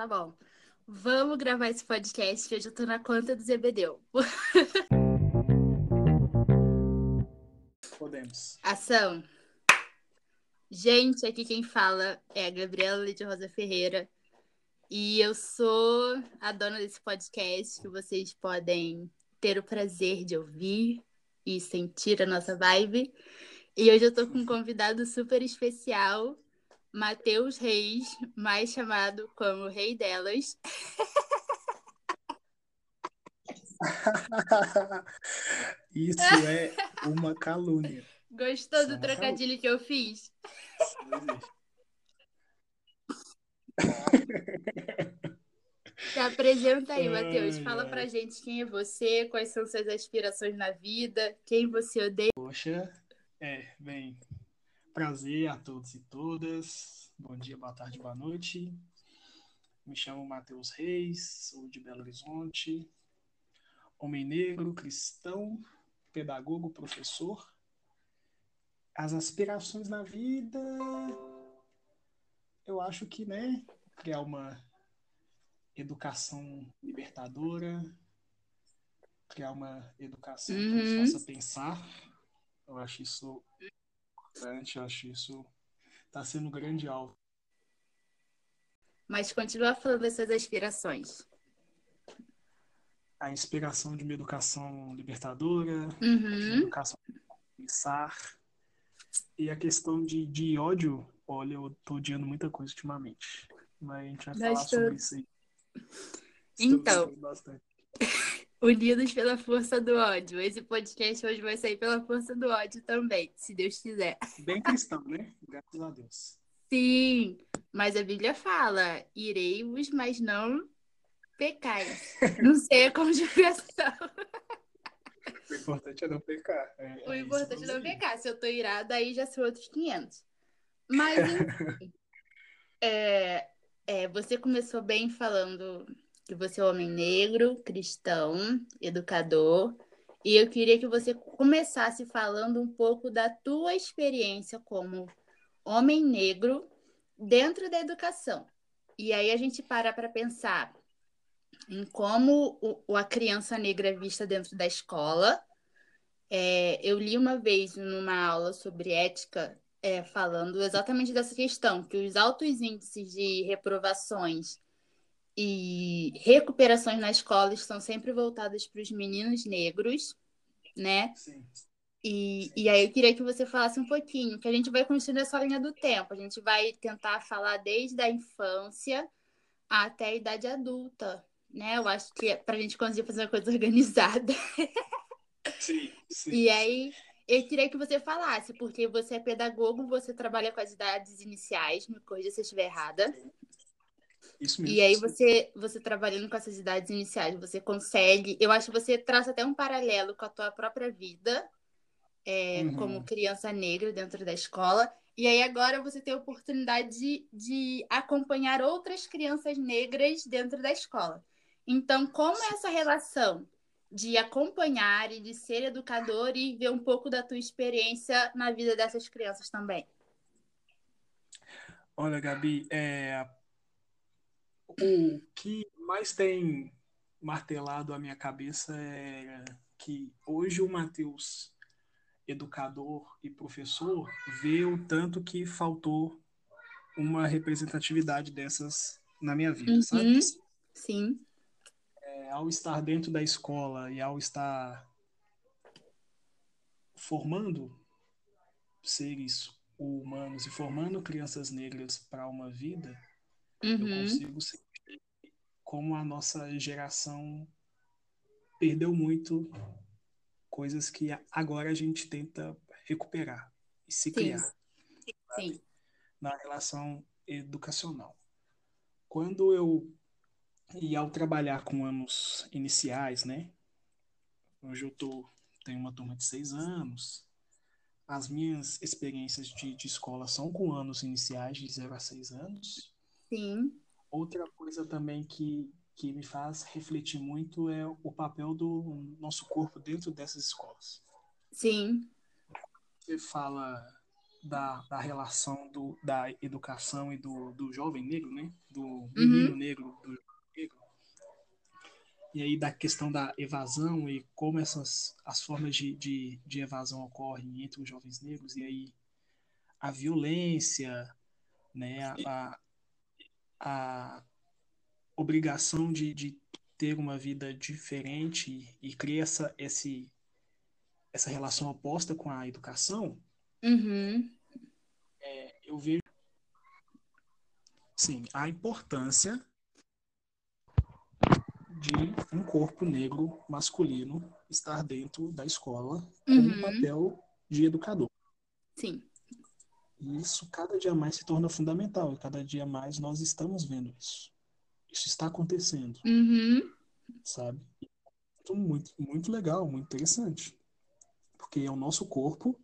tá bom. Vamos gravar esse podcast. Hoje eu tô na conta do Zebedeu. Podemos. Ação. Gente, aqui quem fala é a Gabriela de Rosa Ferreira. E eu sou a dona desse podcast que vocês podem ter o prazer de ouvir e sentir a nossa vibe. E hoje eu tô com um convidado super especial, Matheus Reis, mais chamado como Rei Delas. Isso é uma calúnia. Gostou do trocadilho que eu fiz? Se apresenta aí, Matheus. Fala pra gente quem é você, quais são suas aspirações na vida, quem você odeia. Poxa, é, bem, prazer a todos e todas. Bom dia, boa tarde, boa noite. Me chamo Matheus Reis, sou de Belo Horizonte, homem negro, cristão, pedagogo, professor. As aspirações na vida, eu acho que, né, criar uma educação libertadora, criar uma educação que nos Uhum. faça pensar. Eu acho isso importante, eu acho isso está sendo um grande alvo. Mas continua falando das suas aspirações. A inspiração de uma educação libertadora, de uma Uhum. educação pensar. E a questão de, de ódio, olha, eu tô odiando muita coisa ultimamente. Mas a gente vai falar Nós sobre isso aí. Então. bastante. Unidos pela força do ódio. Esse podcast hoje vai sair pela força do ódio também, se Deus quiser. Bem cristão, né? Graças a Deus. Sim, mas a Bíblia fala: irei-vos, mas não pecais. Não sei a conjugação. O importante é não pecar. É, O é importante é não pecar. Se eu tô irada, aí já são outros 500. Mas, enfim, é, é, você começou bem falando que você é um homem negro, cristão, educador. E eu queria que você começasse falando um pouco da tua experiência como homem negro dentro da educação. E aí a gente para para pensar em como o- a criança negra é vista dentro da escola. É, eu li uma vez numa aula sobre ética, é, falando exatamente dessa questão, que os altos índices de reprovações e recuperações na escola estão sempre voltados para os meninos negros, né? Sim. E, e aí eu queria que você falasse um pouquinho, que a gente vai construindo essa linha do tempo. A gente vai tentar falar desde a infância até a idade adulta, né? Eu acho que é para a gente conseguir fazer uma coisa organizada. Sim, sim. E aí eu queria que você falasse, porque você é pedagogo, você trabalha com as idades iniciais, me corrija se eu estiver errada. Isso mesmo. E aí você, você trabalhando com essas idades iniciais, você consegue. Eu acho que você traça até um paralelo com a tua própria vida, é, Uhum. como criança negra dentro da escola. E aí agora você tem a oportunidade de, de acompanhar outras crianças negras dentro da escola. Então, como é essa relação de acompanhar e de ser educador e ver um pouco da tua experiência na vida dessas crianças também? Olha, Gabi, é, o que mais tem martelado a minha cabeça é que hoje o Matheus, educador e professor, vê o tanto que faltou uma representatividade dessas na minha vida, sabe? Uhum. Sim. É, ao estar dentro da escola e ao estar formando seres humanos e formando crianças negras para uma vida, eu Uhum. consigo sentir como a nossa geração perdeu muito coisas que agora a gente tenta recuperar e se Sim. criar Sim. na relação educacional. Quando eu e ao trabalhar com anos iniciais, né? Hoje eu tô tenho uma turma de seis anos. As minhas experiências de, de escola são com anos iniciais, de 0 a 6 anos. Sim. Outra coisa também que, que me faz refletir muito é o papel do nosso corpo dentro dessas escolas. Sim. Você fala da, da relação do, da educação e do, do jovem negro, né? Do menino negro e aí da questão da evasão e como essas as formas de, de, de evasão ocorrem entre os jovens negros, e aí a violência, né, a, a obrigação de, de ter uma vida diferente e criar essa, esse, essa relação oposta com a educação, Uhum. é, eu vejo sim, a importância de um corpo negro masculino estar dentro da escola com Uhum. um papel de educador. Sim. E isso cada dia mais se torna fundamental, e cada dia mais nós estamos vendo isso. Isso está acontecendo, Uhum. sabe? Muito, muito, muito legal, muito interessante. Porque é o nosso corpo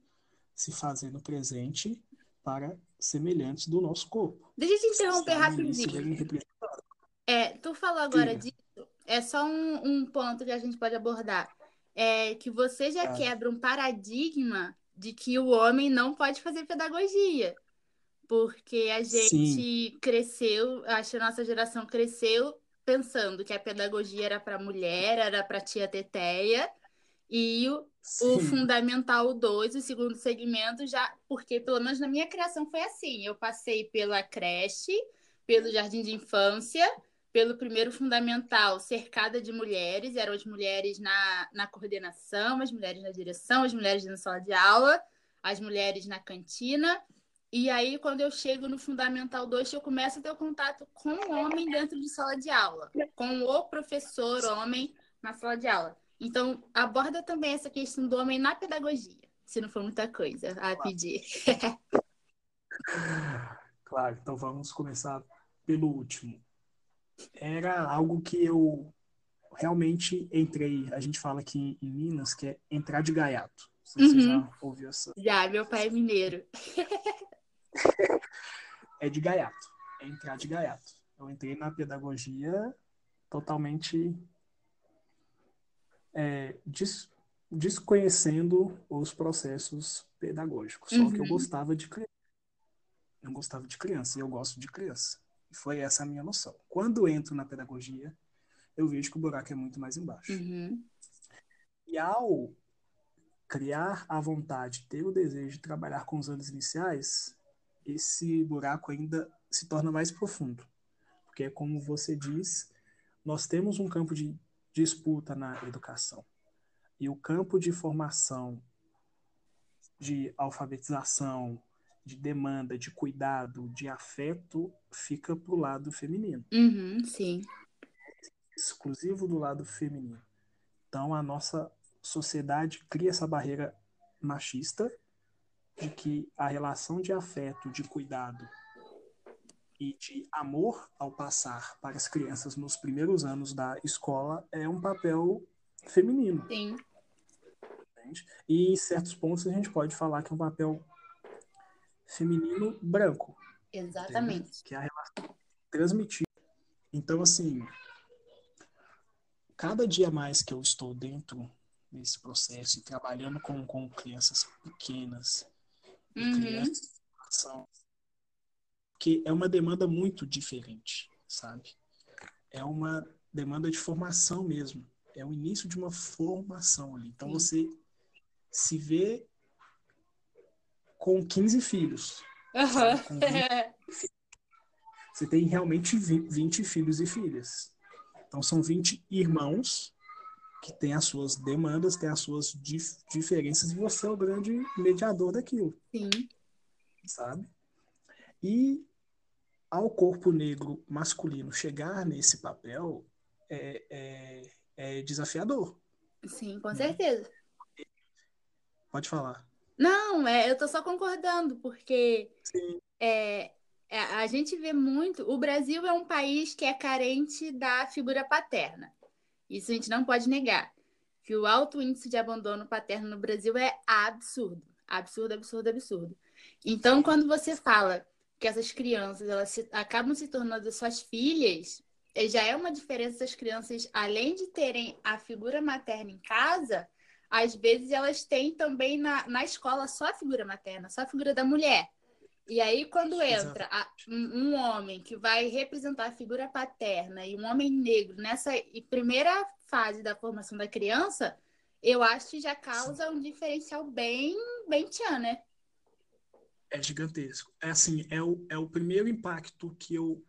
se fazendo presente para semelhantes do nosso corpo. Deixa eu te interromper rapidinho. É, tu falou agora Diga. disso, é só um, um ponto que a gente pode abordar. É que você já Ah. quebra um paradigma de que o homem não pode fazer pedagogia. Porque a gente cresceu, acho que a nossa geração cresceu pensando que a pedagogia era para mulher, era para tia Teteia, e o, o Sim, Fundamental 2, o segundo segmento, já, porque pelo menos na minha criação foi assim. Eu passei pela creche, pelo jardim de infância, pelo primeiro fundamental, cercada de mulheres, eram as mulheres na, na coordenação, as mulheres na direção, as mulheres na sala de aula, as mulheres na cantina. E aí, quando eu chego no Fundamental 2, eu começo a ter o contato com o homem dentro de sala de aula, com o professor homem na sala de aula. Então, aborda também essa questão do homem na pedagogia, se não for muita coisa a pedir. claro. Então vamos começar pelo último. Era algo que eu realmente entrei. A gente fala aqui em Minas que é entrar de gaiato. Se você Uhum. já ouviu essa. Já, meu pai é mineiro. É de gaiato. É entrar de gaiato. Eu entrei na pedagogia totalmente é, des- desconhecendo os processos pedagógicos. Só que eu Uhum. gostava de criança. Eu gostava de criança e eu gosto de criança. Foi essa a minha noção. Quando entro na pedagogia, eu vejo que o buraco é muito mais embaixo. Uhum. E ao criar a vontade, ter o desejo de trabalhar com os anos iniciais, esse buraco ainda se torna mais profundo. Porque, como você diz, nós temos um campo de disputa na educação. E o campo de formação, de alfabetização, de demanda, de cuidado, de afeto, fica para o lado feminino Uhum, sim. exclusivo do lado feminino. Então a nossa sociedade cria essa barreira machista de que a relação de afeto, de cuidado e de amor ao passar para as crianças nos primeiros anos da escola é um papel feminino. Sim. entende? E em certos pontos a gente pode falar que é um papel feminino branco, Exatamente. que é a relação transmitida. Então, assim, cada dia mais que eu estou dentro desse processo e trabalhando com, com crianças pequenas Uhum. crianças que é uma demanda muito diferente, sabe? É uma demanda de formação mesmo. É o início de uma formação ali. Então Sim. você se vê com 15 filhos. 20 você tem realmente vi- 20 filhos e filhas. Então são 20 irmãos que têm as suas demandas, têm as suas dif- diferenças e você é o grande mediador daquilo, Sim. sabe? E ao corpo negro masculino chegar nesse papel é, é, é desafiador. Sim, com Né? certeza. Pode falar. Não, é, eu tô só concordando, porque Sim. é, é, a gente vê muito. O Brasil é um país que é carente da figura paterna. Isso a gente não pode negar. Que o alto índice de abandono paterno no Brasil é absurdo. Absurdo, absurdo, absurdo. Então, quando você fala que essas crianças elas se- acabam se tornando suas filhas, eh, já é uma diferença das crianças, além de terem a figura materna em casa, às vezes elas têm também na, na escola só a figura materna, só a figura da mulher. E aí, quando entra a, um, um, homem que vai representar a figura paterna e um homem negro nessa primeira fase da formação da criança, eu acho que já causa Sim. um diferencial bem, bem tchan, né? É gigantesco. É assim, é o, é o primeiro impacto que eu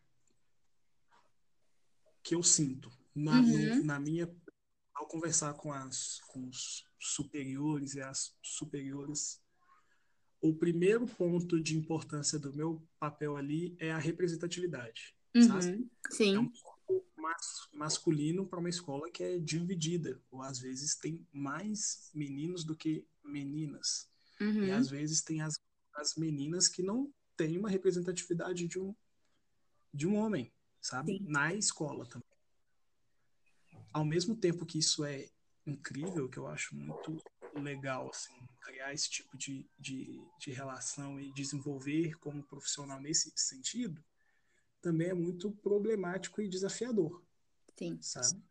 que eu sinto na, uhum. no, na minha ao conversar com as com os superiores e as superiores o primeiro ponto de importância do meu papel ali é a representatividade. Uhum, sim. É um corpo mas, masculino para uma escola que é dividida, ou às vezes tem mais meninos do que meninas. Uhum. E às vezes tem as, as meninas que não têm uma representatividade de um, de um homem, sabe? Sim. Na escola também. Ao mesmo tempo que isso é incrível, que eu acho muito legal, assim, criar esse tipo de, de, de relação e desenvolver como profissional nesse sentido, também é muito problemático e desafiador. Sim. Sabe?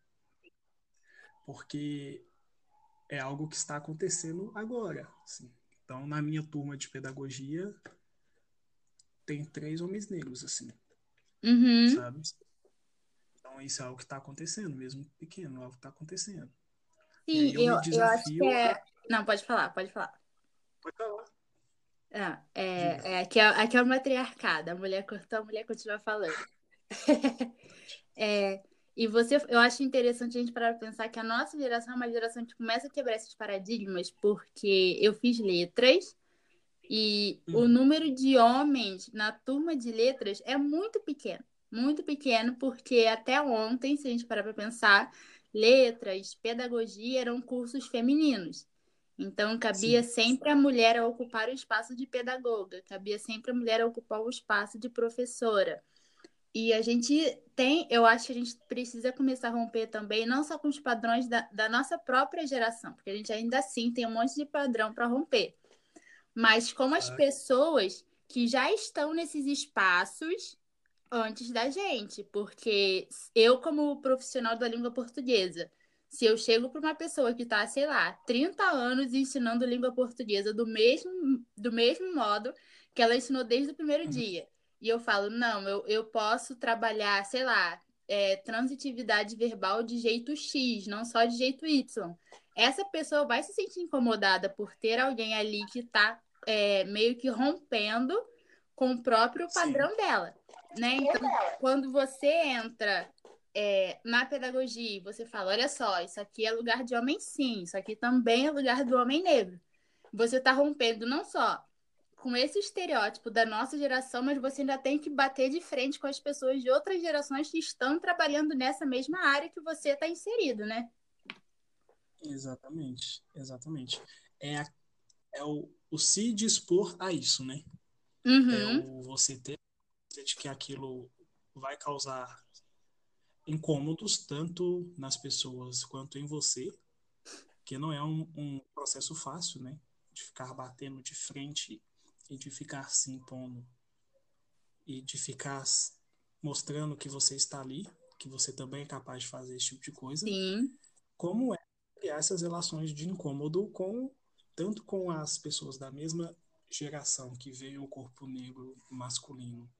Porque é algo que está acontecendo agora. Assim. Então, na minha turma de pedagogia, tem três homens negros, assim. Uhum. Sabe? Então, isso é algo que está acontecendo, mesmo pequeno, algo que está acontecendo. Sim, eu, eu, eu, acho que é. Não, pode falar, pode falar. Pode falar. Ah, é, é, aqui, é, aqui é uma matriarcado, a mulher cortou, a mulher continua falando. é, e você, eu acho interessante a gente parar para pensar que a nossa geração é uma geração que começa a quebrar esses paradigmas, porque eu fiz letras e hum. o número de homens na turma de letras é muito pequeno. Muito pequeno, porque até ontem, se a gente parar para pensar, letras, pedagogia eram cursos femininos. Então, cabia Sim. sempre a mulher a ocupar o espaço de pedagoga, cabia sempre a mulher a ocupar o espaço de professora. E a gente tem, eu acho que a gente precisa começar a romper também, não só com os padrões da, da nossa própria geração, porque a gente ainda assim tem um monte de padrão para romper, mas como as pessoas que já estão nesses espaços antes da gente, porque eu, como profissional da língua portuguesa, se eu chego para uma pessoa que está, sei lá, 30 anos ensinando língua portuguesa do mesmo, do mesmo modo que ela ensinou desde o primeiro uhum. dia, e eu falo, não, eu, eu posso trabalhar, sei lá, é, transitividade verbal de jeito X, não só de jeito Y. Essa pessoa vai se sentir incomodada por ter alguém ali que está é, meio que rompendo com o próprio padrão Sim. dela. Né? Então, quando você entra é, na pedagogia, você fala: olha só, isso aqui é lugar de homem sim, isso aqui também é lugar do homem negro. Você está rompendo não só com esse estereótipo da nossa geração, mas você ainda tem que bater de frente com as pessoas de outras gerações que estão trabalhando nessa mesma área que você está inserido, né? Exatamente, exatamente. É, a, é o, o se dispor a isso, né? Uhum. É o você ter de que aquilo vai causar incômodos tanto nas pessoas quanto em você, que não é um, um, processo fácil, né? De ficar batendo de frente e de ficar se impondo e de ficar mostrando que você está ali, que você também é capaz de fazer esse tipo de coisa. Sim. Como é criar essas relações de incômodo com tanto com as pessoas da mesma geração que veio o corpo negro masculino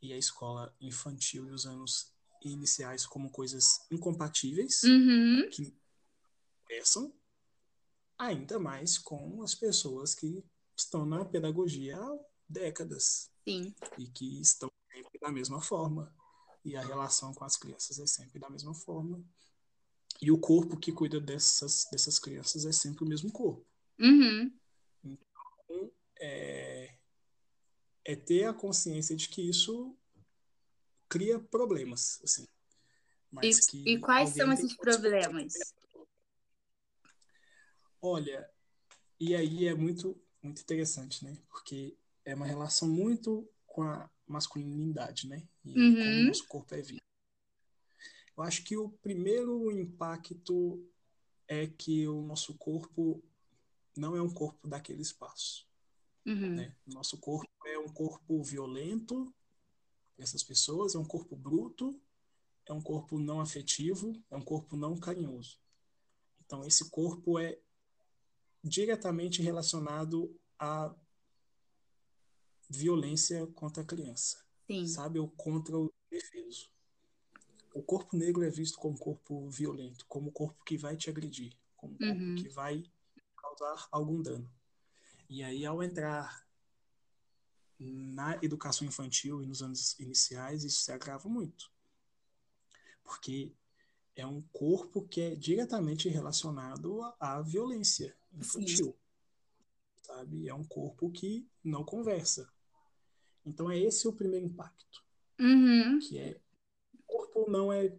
e a escola infantil e os anos iniciais como coisas incompatíveis uhum. que pensam ainda mais com as pessoas que estão na pedagogia há décadas Sim. e que estão sempre da mesma forma e a relação com as crianças é sempre da mesma forma e o corpo que cuida dessas dessas crianças é sempre o mesmo corpo uhum. então é, é ter a consciência de que isso cria problemas, assim. E, e, quais são esses problemas? Olha, e aí é muito, muito interessante, né? Porque é uma relação muito com a masculinidade, né? E uhum. como o nosso corpo é vivo. Eu acho que o primeiro impacto é que o nosso corpo não é um corpo daquele espaço. Uhum. Né? Nosso corpo é um corpo violento, essas pessoas, é um corpo bruto, é um corpo não afetivo, é um corpo não carinhoso. Então, esse corpo é diretamente relacionado a violência contra a criança. Sim. Sabe? Ou contra o defeso. O corpo negro é visto como corpo violento, como corpo que vai te agredir, como corpo Uhum. que vai causar algum dano. E aí, ao entrar na educação infantil e nos anos iniciais, isso se agrava muito. Porque é um corpo que é diretamente relacionado à- violência infantil. Sabe? É um corpo que não conversa. Então é esse o primeiro impacto, Uhum. que é o corpo não é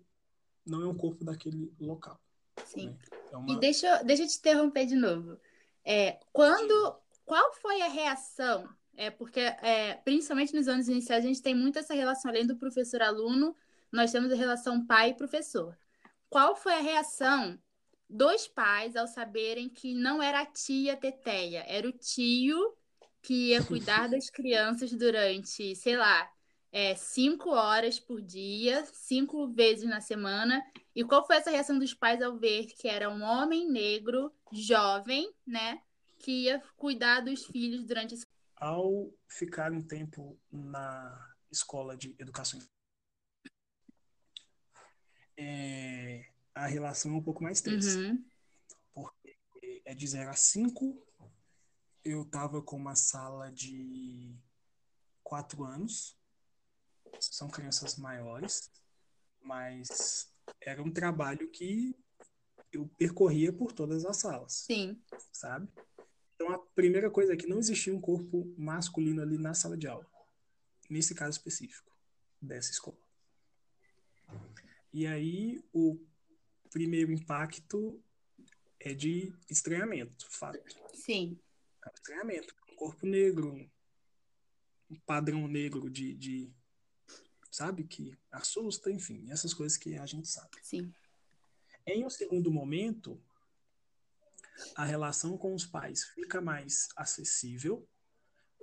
não é um corpo daquele local, Sim. né? É E uma deixa, eu- deixa eu te interromper de novo. É, quando, qual foi a reação? É porque, é, principalmente nos anos iniciais, a gente tem muito essa relação, além do professor-aluno, nós temos a relação pai-professor. Qual foi a reação dos pais ao saberem que não era a tia Teteia, era o tio que ia cuidar das crianças durante, sei lá, é, cinco horas por dia, cinco vezes na semana, e qual foi essa reação dos pais ao ver que era um homem negro, jovem, né, que ia cuidar dos filhos durante esse. ao ficar um tempo na escola de educação é, a relação é um pouco mais tensa. Uhum, porque é de 0 a 5. Eu tava com uma sala de 4 anos. São crianças maiores, mas era um trabalho que eu percorria por todas as salas, sim, sabe? Então a primeira coisa é que não existia um corpo masculino ali na sala de aula, nesse caso específico dessa escola. E aí o primeiro impacto é de estranhamento, fato. sim, É um estranhamento. Um corpo negro, um padrão negro de, de, sabe, que assusta, enfim, essas coisas que a gente sabe. sim. Em um segundo momento, a relação com os pais fica mais acessível,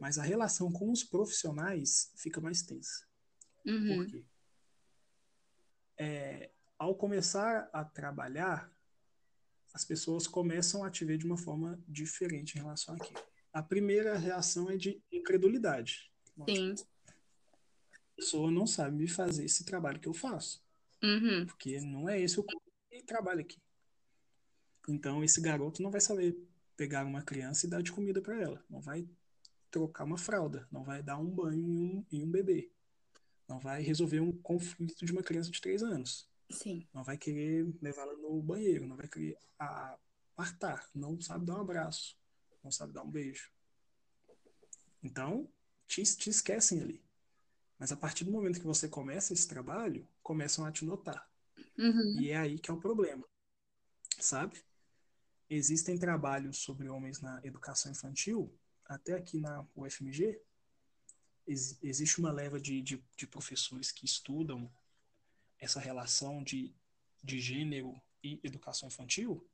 mas a relação com os profissionais fica mais tensa. Uhum, Por quê? É, ao começar a trabalhar, as pessoas começam a te ver de uma forma diferente em relação àquilo. A primeira reação é de incredulidade. sim. A pessoa não sabe me fazer esse trabalho que eu faço, Uhum, porque não é esse o trabalha aqui. Então, esse garoto não vai saber pegar uma criança e dar de comida para ela, não vai trocar uma fralda, não vai dar um banho em um, em um bebê, não vai resolver um conflito de uma criança de três anos. sim. não vai querer levá-la no banheiro, não vai querer apartar, não sabe dar um abraço, não sabe dar um beijo. Então, te, te esquecem ali. Mas a partir do momento que você começa esse trabalho, começam a te notar. Uhum, E é aí que é o problema, sabe? Existem trabalhos sobre homens na educação infantil, até aqui na UFMG, ex- existe uma leva de, de, de professores que estudam essa relação de, de gênero e educação infantil,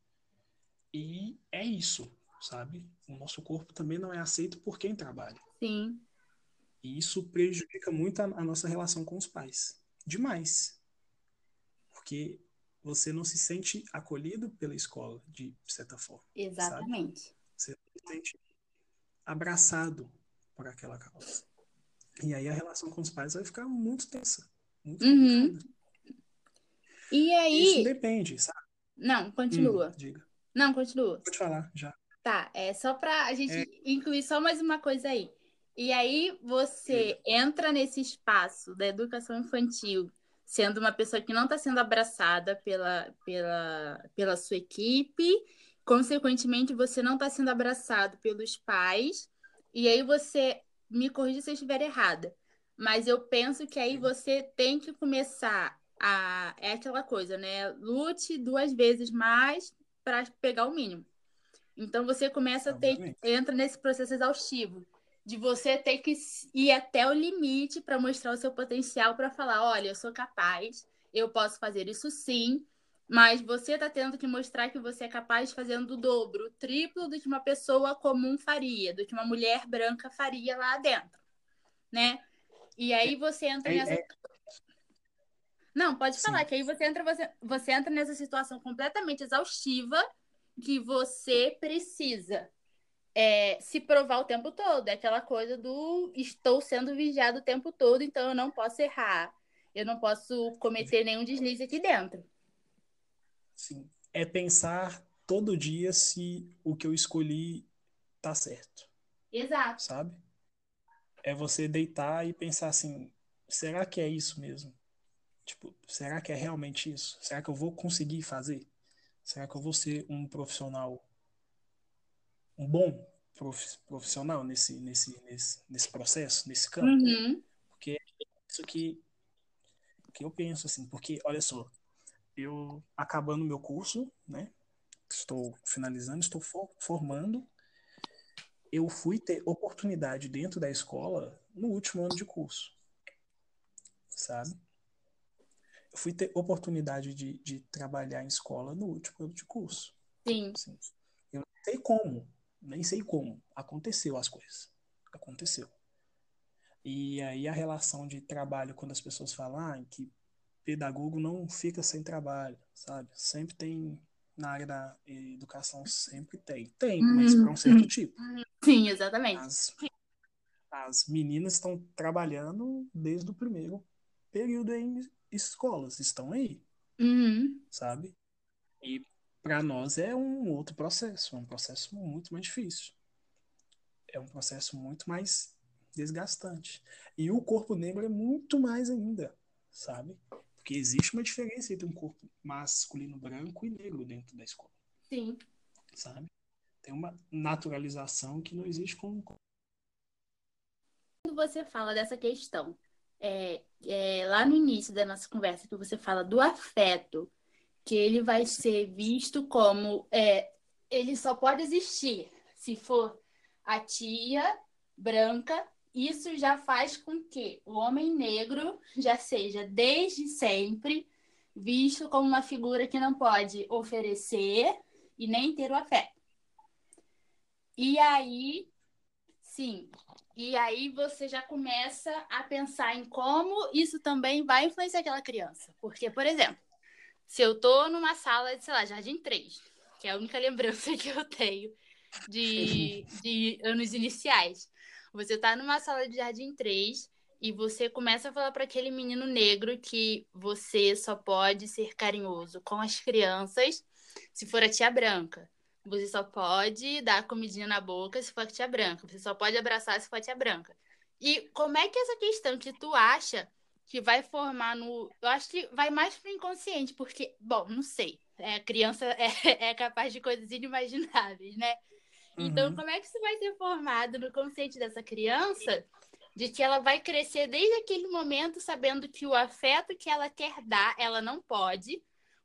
e é isso, sabe? O nosso corpo também não é aceito por quem trabalha. sim. E isso prejudica muito a, a nossa relação com os pais. Demais. Porque você não se sente acolhido pela escola, de certa forma. Exatamente. Você se sente abraçado por aquela causa. E aí a relação com os pais vai ficar muito tensa. Muito Uhum. E Isso aí. depende, sabe? Não, continua. Hum, diga. Não, continua. Pode falar, já. Tá, é só pra a gente incluir só mais uma coisa aí. E aí você entra nesse espaço da educação infantil, sendo uma pessoa que não está sendo abraçada pela, pela, pela sua equipe, consequentemente você não está sendo abraçado pelos pais, e aí você, me corrija se eu estiver errada, mas eu penso que aí você tem que começar a. É aquela coisa, né? Lute duas vezes mais para pegar o mínimo. Então você começa a ter, Obviamente. entra nesse processo exaustivo de você ter que ir até o limite para mostrar o seu potencial para falar, olha, eu sou capaz, eu posso fazer isso sim, mas você está tendo que mostrar que você é capaz fazendo o dobro, o triplo do que uma pessoa comum faria, do que uma mulher branca faria lá dentro, né? E aí você entra É- nessa é- não, pode Sim. falar que aí você entra, você, você entra nessa situação completamente exaustiva que você precisa é, se provar o tempo todo. É aquela coisa do estou sendo vigiado o tempo todo, então eu não posso errar. Eu não posso cometer nenhum deslize aqui dentro. Sim. É pensar todo dia se o que eu escolhi tá certo. Exato. Sabe? É você deitar e pensar assim: será que é isso mesmo? Tipo, será que é realmente isso? Será que eu vou conseguir fazer? Será que eu vou ser um profissional, um bom profissional nesse, nesse, nesse, nesse processo, nesse campo? Uhum. Porque é isso que, que eu penso, assim, porque, olha só, eu acabando meu curso, né? Estou finalizando, estou formando. Eu fui ter oportunidade dentro da escola no último ano de curso, sabe? Eu fui ter oportunidade de, de trabalhar em escola no último ano de curso. Sim. Assim, eu não sei como, nem sei como. Aconteceu as coisas. Aconteceu. E aí a relação de trabalho, quando as pessoas falam ah, que pedagogo não fica sem trabalho, sabe? Sempre tem, na área da educação, sempre tem. Tem, mas para um certo tipo. Sim, exatamente. As, as meninas estão trabalhando desde o primeiro período em escolas, estão aí, Uhum. sabe? E para nós é um outro processo, é um processo muito mais difícil. É um processo muito mais desgastante. E o corpo negro é muito mais ainda, sabe? Porque existe uma diferença entre um corpo masculino branco e negro dentro da escola. Sim. Sabe? Tem uma naturalização que não existe com. Quando você fala dessa questão, é, é, lá no início da nossa conversa, que você fala do afeto, que ele vai ser visto como. É, ele só pode existir se for a tia branca isso já faz com que o homem negro já seja desde sempre visto como uma figura que não pode oferecer e nem ter o afeto. E aí, sim, e aí você já começa a pensar em como isso também vai influenciar aquela criança. Porque, por exemplo, se eu tô numa sala de, sei lá, Jardim 3, que é a única lembrança que eu tenho de, de anos iniciais, você tá numa sala de jardim 3 e você começa a falar para aquele menino negro que você só pode ser carinhoso com as crianças se for a tia branca. Você só pode dar comidinha na boca se for a tia branca. Você só pode abraçar se for a tia branca. E como é que essa questão que tu acha que vai formar no. Eu acho que vai mais pro inconsciente, porque, bom, não sei. É, a criança é, é capaz de coisas inimagináveis, né? Então, Uhum. como é que isso vai ser formado no consciente dessa criança? De que ela vai crescer desde aquele momento sabendo que o afeto que ela quer dar, ela não pode,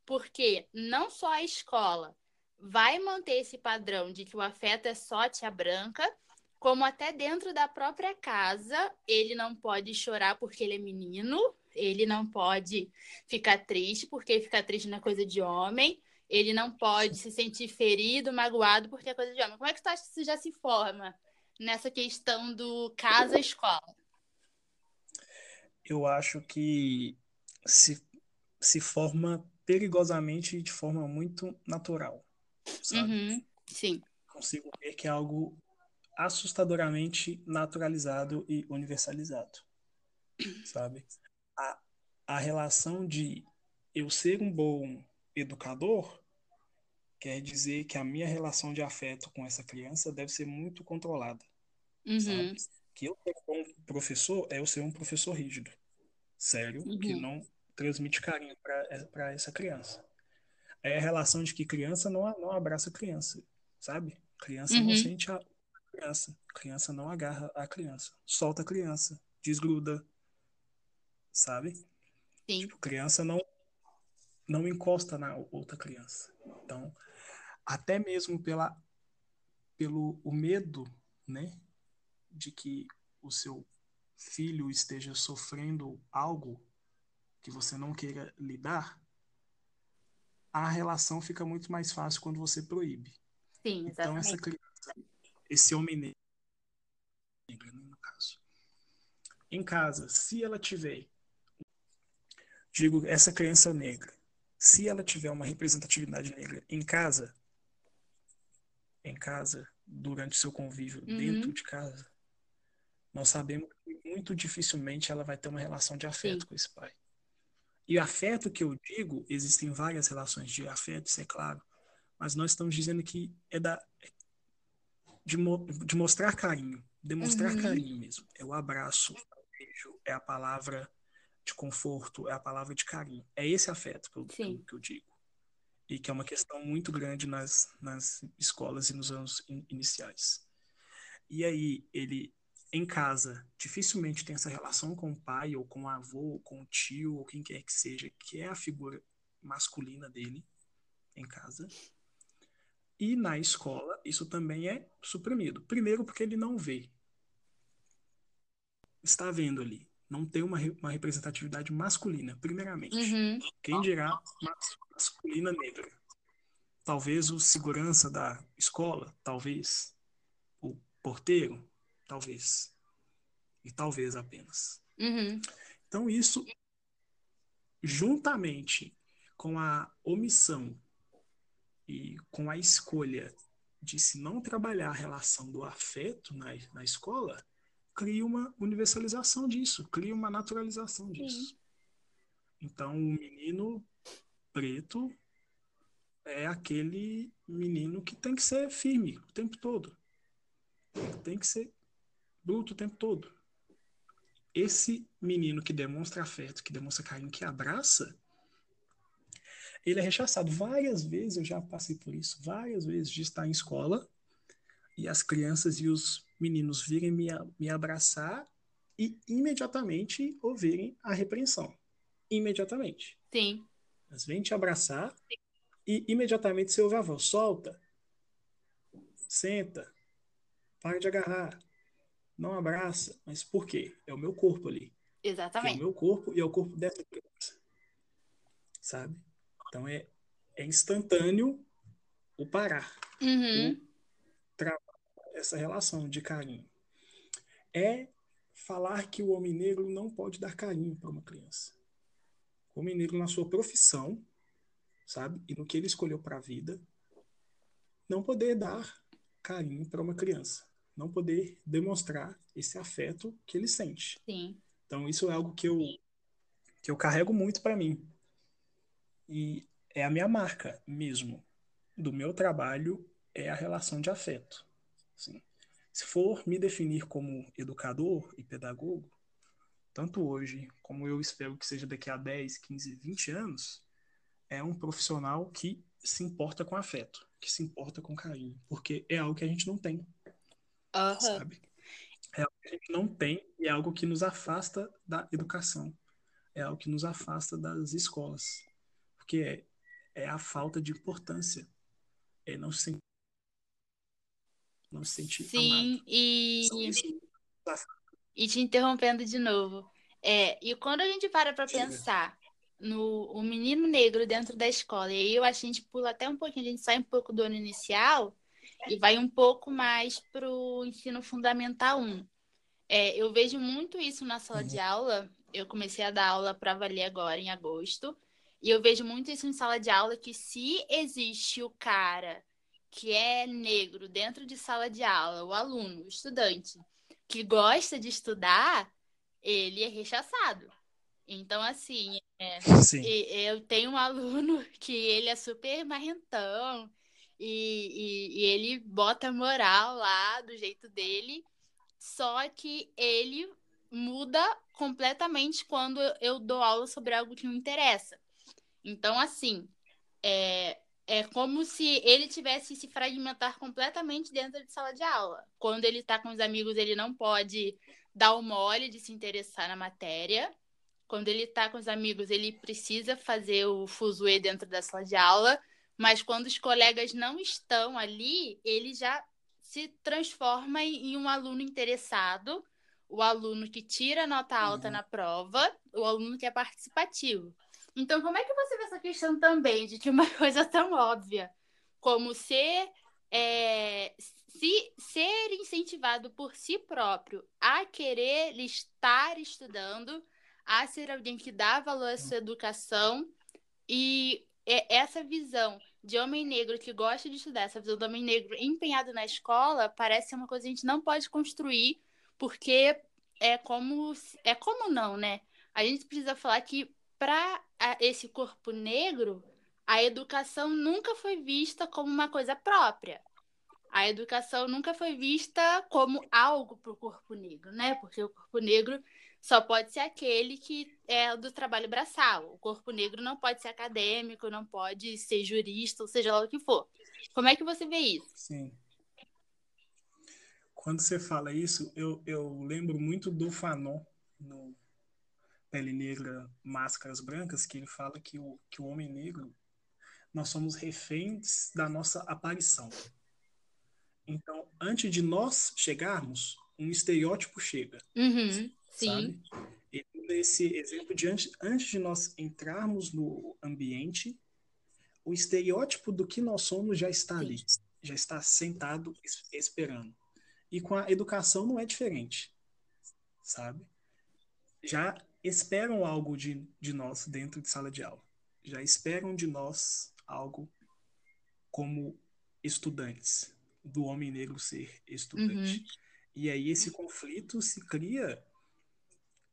porque não só a escola vai manter esse padrão de que o afeto é só tia branca, como até dentro da própria casa, ele não pode chorar porque ele é menino, ele não pode ficar triste porque ficar triste não é coisa de homem, ele não pode se sentir ferido, magoado porque é coisa de homem. Como é que tu acha que isso já se forma nessa questão do casa-escola? Eu acho que se, se forma perigosamente de forma muito natural, sabe? Uhum, sim. Consigo ver que é algo assustadoramente naturalizado e universalizado, sabe? A, a relação de eu ser um bom educador quer dizer que a minha relação de afeto com essa criança deve ser muito controlada, Uhum, sabe? Que eu ser um professor é eu ser um professor rígido, sério, que uhum, não transmite carinho para essa criança. É a relação de que criança não, não abraça criança, sabe? Criança não uhum, sente a criança, criança não agarra a criança, solta a criança, desgruda, sabe? sim. Tipo, criança não não encosta na outra criança. Então, até mesmo pela pelo o medo, né, de que o seu filho esteja sofrendo algo que você não queira lidar, a relação fica muito mais fácil quando você proíbe. Sim, Então, essa exatamente. criança, esse homem negro, né, no caso, em casa, se ela tiver, digo, essa criança negra, se ela tiver uma representatividade negra em casa, em casa, durante o seu convívio Uhum. dentro de casa, nós sabemos que muito dificilmente ela vai ter uma relação de afeto Sim. com esse pai. E afeto que eu digo, existem várias relações de afeto, isso é claro, mas nós estamos dizendo que é da de, mo- de mostrar carinho, demonstrar Uhum. carinho mesmo. É o abraço, é o beijo, é a palavra de conforto, é a palavra de carinho. É esse afeto que eu, que que eu digo. E que é uma questão muito grande nas, nas escolas e nos anos in- iniciais. E aí, ele, em casa, dificilmente tem essa relação com o pai, ou com o avô, ou com o tio, ou quem quer que seja, que é a figura masculina dele em casa. E na escola, isso também é suprimido. Primeiro, porque ele não vê. Está vendo ali. Não tem uma, uma representatividade masculina, primeiramente. Uhum. Quem dirá mas- masculina negra? Talvez o segurança da escola, talvez. O porteiro, talvez. E talvez apenas. Uhum. Então, isso, juntamente com a omissão e com a escolha de se não trabalhar a relação do afeto na, na escola, cria uma universalização disso, cria uma naturalização disso. Então, o menino preto é aquele menino que tem que ser firme o tempo todo. Tem que ser bruto o tempo todo. Esse menino que demonstra afeto, que demonstra carinho, que abraça, ele é rechaçado. Várias vezes eu já passei por isso, várias vezes de estar em escola e as crianças e os meninos virem me, me abraçar e imediatamente ouvirem a repreensão. Imediatamente. Sim. Elas vêm te abraçar e imediatamente você ouve a voz: solta, senta, para de agarrar, não abraça. Mas por quê? É o meu corpo ali. Que é o Exatamente. meu corpo e é o corpo dessa criança. Sabe? Então é, é instantâneo o parar, Uhum. essa relação de carinho. É falar que o homem negro não pode dar carinho para uma criança. O homem negro, na sua profissão, sabe? E no que ele escolheu para a vida, não poder dar carinho para uma criança. Não poder demonstrar esse afeto que ele sente. Sim. Então, isso é algo que eu, que eu carrego muito para mim. E é a minha marca mesmo do meu trabalho é a relação de afeto. assim. Se for me definir como educador e pedagogo, tanto hoje como eu espero que seja daqui a 10, 15, 20 anos, é um profissional que se importa com afeto, que se importa com carinho, porque é algo que a gente não tem Aham. sabe? É algo que a gente não tem e é algo que nos afasta da educação. É algo que nos afasta das escolas. Porque é, a falta de importância. É não se sentir, não se sentir Sim, amado. e, e te interrompendo de novo. É, e quando a gente para para pensar no o menino negro dentro da escola, e aí eu acho que a gente pula até um pouquinho, a gente sai um pouco do ano inicial e vai um pouco mais para o ensino fundamental 1. É, eu vejo muito isso na sala Uhum. de aula. Eu comecei a dar aula para valer agora em agosto. E eu vejo muito isso em sala de aula que se existe o cara que é negro dentro de sala de aula, o aluno, o estudante, que gosta de estudar, ele é rechaçado. Então, assim, Sim. e- eu tenho um aluno que ele é super marrentão e, e- e ele bota moral lá do jeito dele, só que ele muda completamente quando eu dou aula sobre algo que não interessa. Então, assim, é, é como se ele tivesse se fragmentar completamente dentro de sala de aula. Quando ele está com os amigos, ele não pode dar o mole de se interessar na matéria. Quando ele está com os amigos, ele precisa fazer o fuzuê dentro da sala de aula. Mas quando os colegas não estão ali, ele já se transforma em um aluno interessado, o aluno que tira nota alta Uhum. na prova, o aluno que é participativo. Então, como é que você vê essa questão também de que uma coisa tão óbvia como ser, é, se, ser incentivado por si próprio a querer estar estudando, a ser alguém que dá valor à sua educação e é- essa visão de homem negro que gosta de estudar, essa visão do homem negro empenhado na escola, parece ser uma coisa que a gente não pode construir, porque é como. É como não, né? A gente precisa falar que para esse corpo negro, a educação nunca foi vista como uma coisa própria. A educação nunca foi vista como algo para o corpo negro, né? Porque o corpo negro só pode ser aquele que é do trabalho braçal. O corpo negro não pode ser acadêmico, não pode ser jurista, ou seja lá o que for. Como é que você vê isso? Sim. Quando você fala isso, eu, eu lembro muito do Fanon, no Pele Negra, Máscaras Brancas, que ele fala que o, que o homem negro, nós somos reféns da nossa aparição. Então, antes de nós chegarmos, um estereótipo chega. Uhum. Sim. Sabe? esse exemplo de antes, antes de nós entrarmos no ambiente, o estereótipo do que nós somos já está ali, já está sentado esperando. E com a educação não é diferente, sabe? Já esperam algo de, de nós dentro de sala de aula. Já esperam de nós algo como estudantes, do homem negro ser estudante. Uhum. E aí esse conflito se cria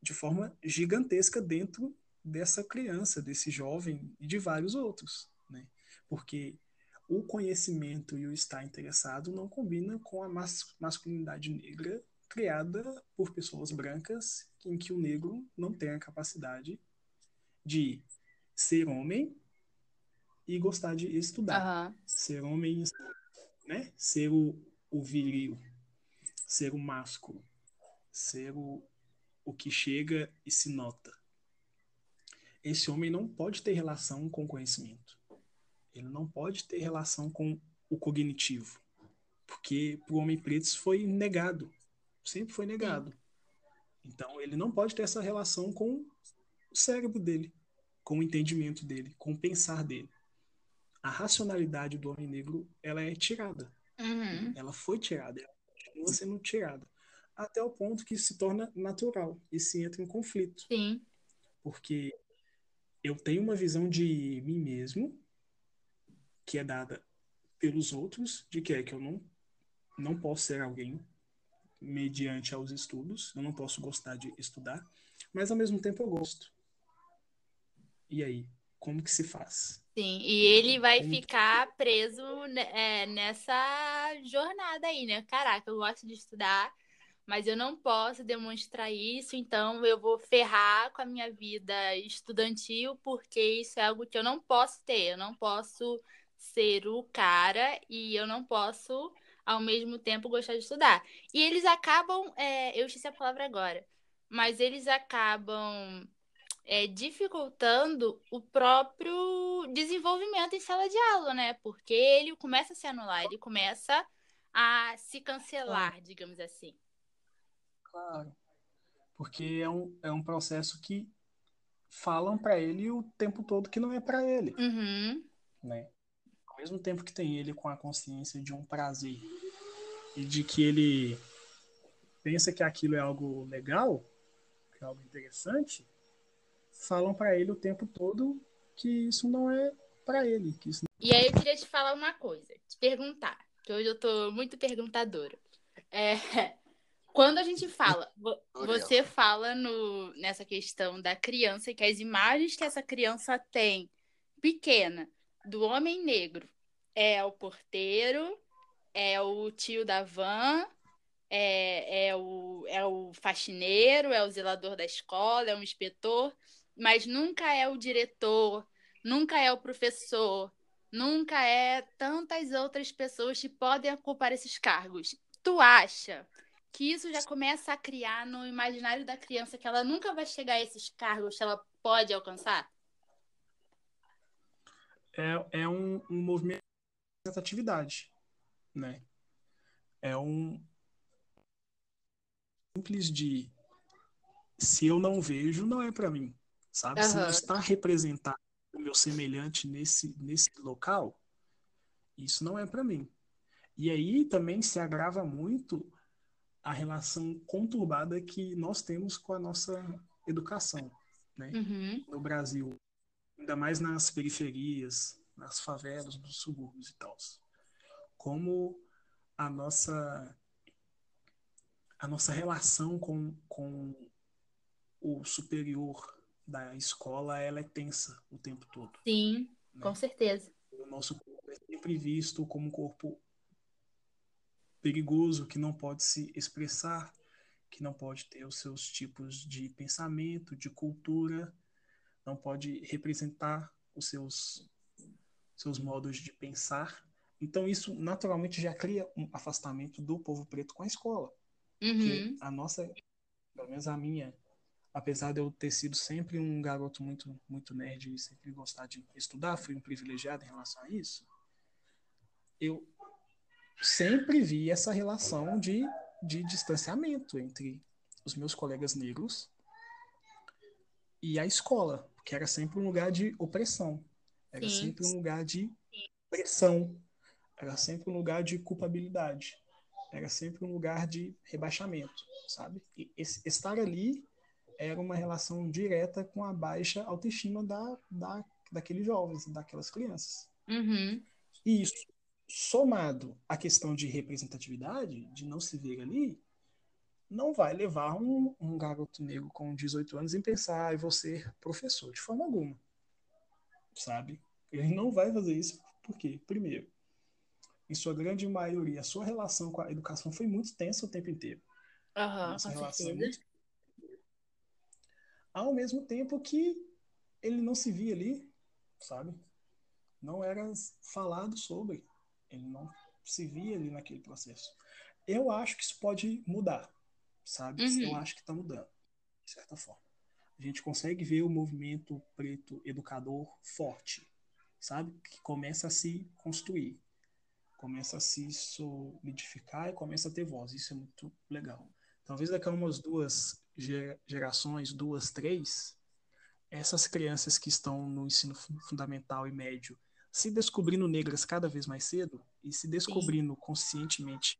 de forma gigantesca dentro dessa criança, desse jovem e de vários outros, né? Porque o conhecimento e o estar interessado não combina com a mas masculinidade negra criada por pessoas brancas em que o negro não tem a capacidade de ser homem e gostar de estudar. Uhum. Ser homem, né? Ser o, o viril, ser o másculo, ser o, o que chega e se nota. Esse homem não pode ter relação com o conhecimento. Ele não pode ter relação com o cognitivo. Porque para o homem preto isso foi negado. Sempre foi negado. Então ele não pode ter essa relação com o cérebro dele, com o entendimento dele, com o pensar dele. A racionalidade do homem negro ela é tirada. Uhum. Ela foi tirada, ela continua sendo tirada até o ponto que se torna natural e se entra em conflito. Sim. Porque eu tenho uma visão de mim mesmo que é dada pelos outros, de que é que eu não não posso ser alguém mediante aos estudos, eu não posso gostar de estudar, mas ao mesmo tempo eu gosto. E aí, como que se faz? Sim, e ele vai como ficar preso é, nessa jornada aí, né? Caraca, eu gosto de estudar, mas eu não posso demonstrar isso, então eu vou ferrar com a minha vida estudantil, porque isso é algo que eu não posso ter, eu não posso ser o cara e eu não posso, ao mesmo tempo, gostar de estudar. E eles acabam, é, eu esqueci a palavra agora, mas eles acabam é, dificultando o próprio desenvolvimento em sala de aula, né? Porque ele começa a se anular, ele começa a se cancelar, digamos assim. Claro. Porque é um, é um processo que falam para ele o tempo todo que não é para ele. Uhum. Né? Mesmo tempo que tem ele com a consciência de um prazer e de que ele pensa que aquilo é algo legal, que é algo interessante, falam para ele o tempo todo que isso não é para ele. Que isso... E aí eu queria te falar uma coisa, te perguntar, que hoje eu tô muito perguntadora. É, quando a gente fala, você fala no, nessa questão da criança, que as imagens que essa criança tem pequena do homem negro é o porteiro, é o tio da van, é, é, o, é o faxineiro, é o zelador da escola, é o inspetor, mas nunca é o diretor, nunca é o professor, nunca é tantas outras pessoas que podem ocupar esses cargos. Tu acha que isso já começa a criar no imaginário da criança que ela nunca vai chegar a esses cargos que ela pode alcançar? É, é um, um movimento de representatividade, né? É um simples de se eu não vejo, não é para mim, sabe? Uhum. Se não está representado o meu semelhante nesse, nesse local, isso não é para mim. E aí também se agrava muito a relação conturbada que nós temos com a nossa educação, né? Uhum. No Brasil, ainda mais nas periferias, nas favelas, nos subúrbios e tal. Como a nossa a nossa relação com, com o superior da escola ela é tensa o tempo todo. Sim, né? com certeza. O nosso corpo é sempre visto como um corpo perigoso, que não pode se expressar, que não pode ter os seus tipos de pensamento, de cultura, não pode representar os seus seus modos de pensar. Então isso naturalmente já cria um afastamento do povo preto com a escola. Uhum. A nossa, pelo menos a minha, apesar de eu ter sido sempre um garoto muito muito nerd e sempre gostar de estudar, fui um privilegiado em relação a isso. Eu sempre vi essa relação de, de distanciamento entre os meus colegas negros e a escola, que era sempre um lugar de opressão, era Sim. sempre um lugar de pressão, era sempre um lugar de culpabilidade, era sempre um lugar de rebaixamento, sabe? E esse, estar ali era uma relação direta com a baixa autoestima da, da, daqueles jovens, daquelas crianças. Uhum. E isso somado à questão de representatividade, de não se ver ali, não vai levar um, um garoto negro com 18 anos em pensar, ah, eu vou ser professor, de forma alguma. Sabe? Ele não vai fazer isso porque, primeiro, em sua grande maioria, a sua relação com a educação foi muito tensa o tempo inteiro. Uhum, Essa relação é muito... Ao mesmo tempo que ele não se via ali, sabe? Não era falado sobre. Ele não se via ali naquele processo. Eu acho que isso pode mudar, sabe? Uhum. Eu acho que está mudando, de certa forma. A gente consegue ver o movimento preto educador forte, sabe? Que começa a se construir, começa a se solidificar e começa a ter voz. Isso é muito legal. Talvez daqui a umas duas gerações, duas, três, essas crianças que estão no ensino fundamental e médio se descobrindo negras cada vez mais cedo e se descobrindo Sim. conscientemente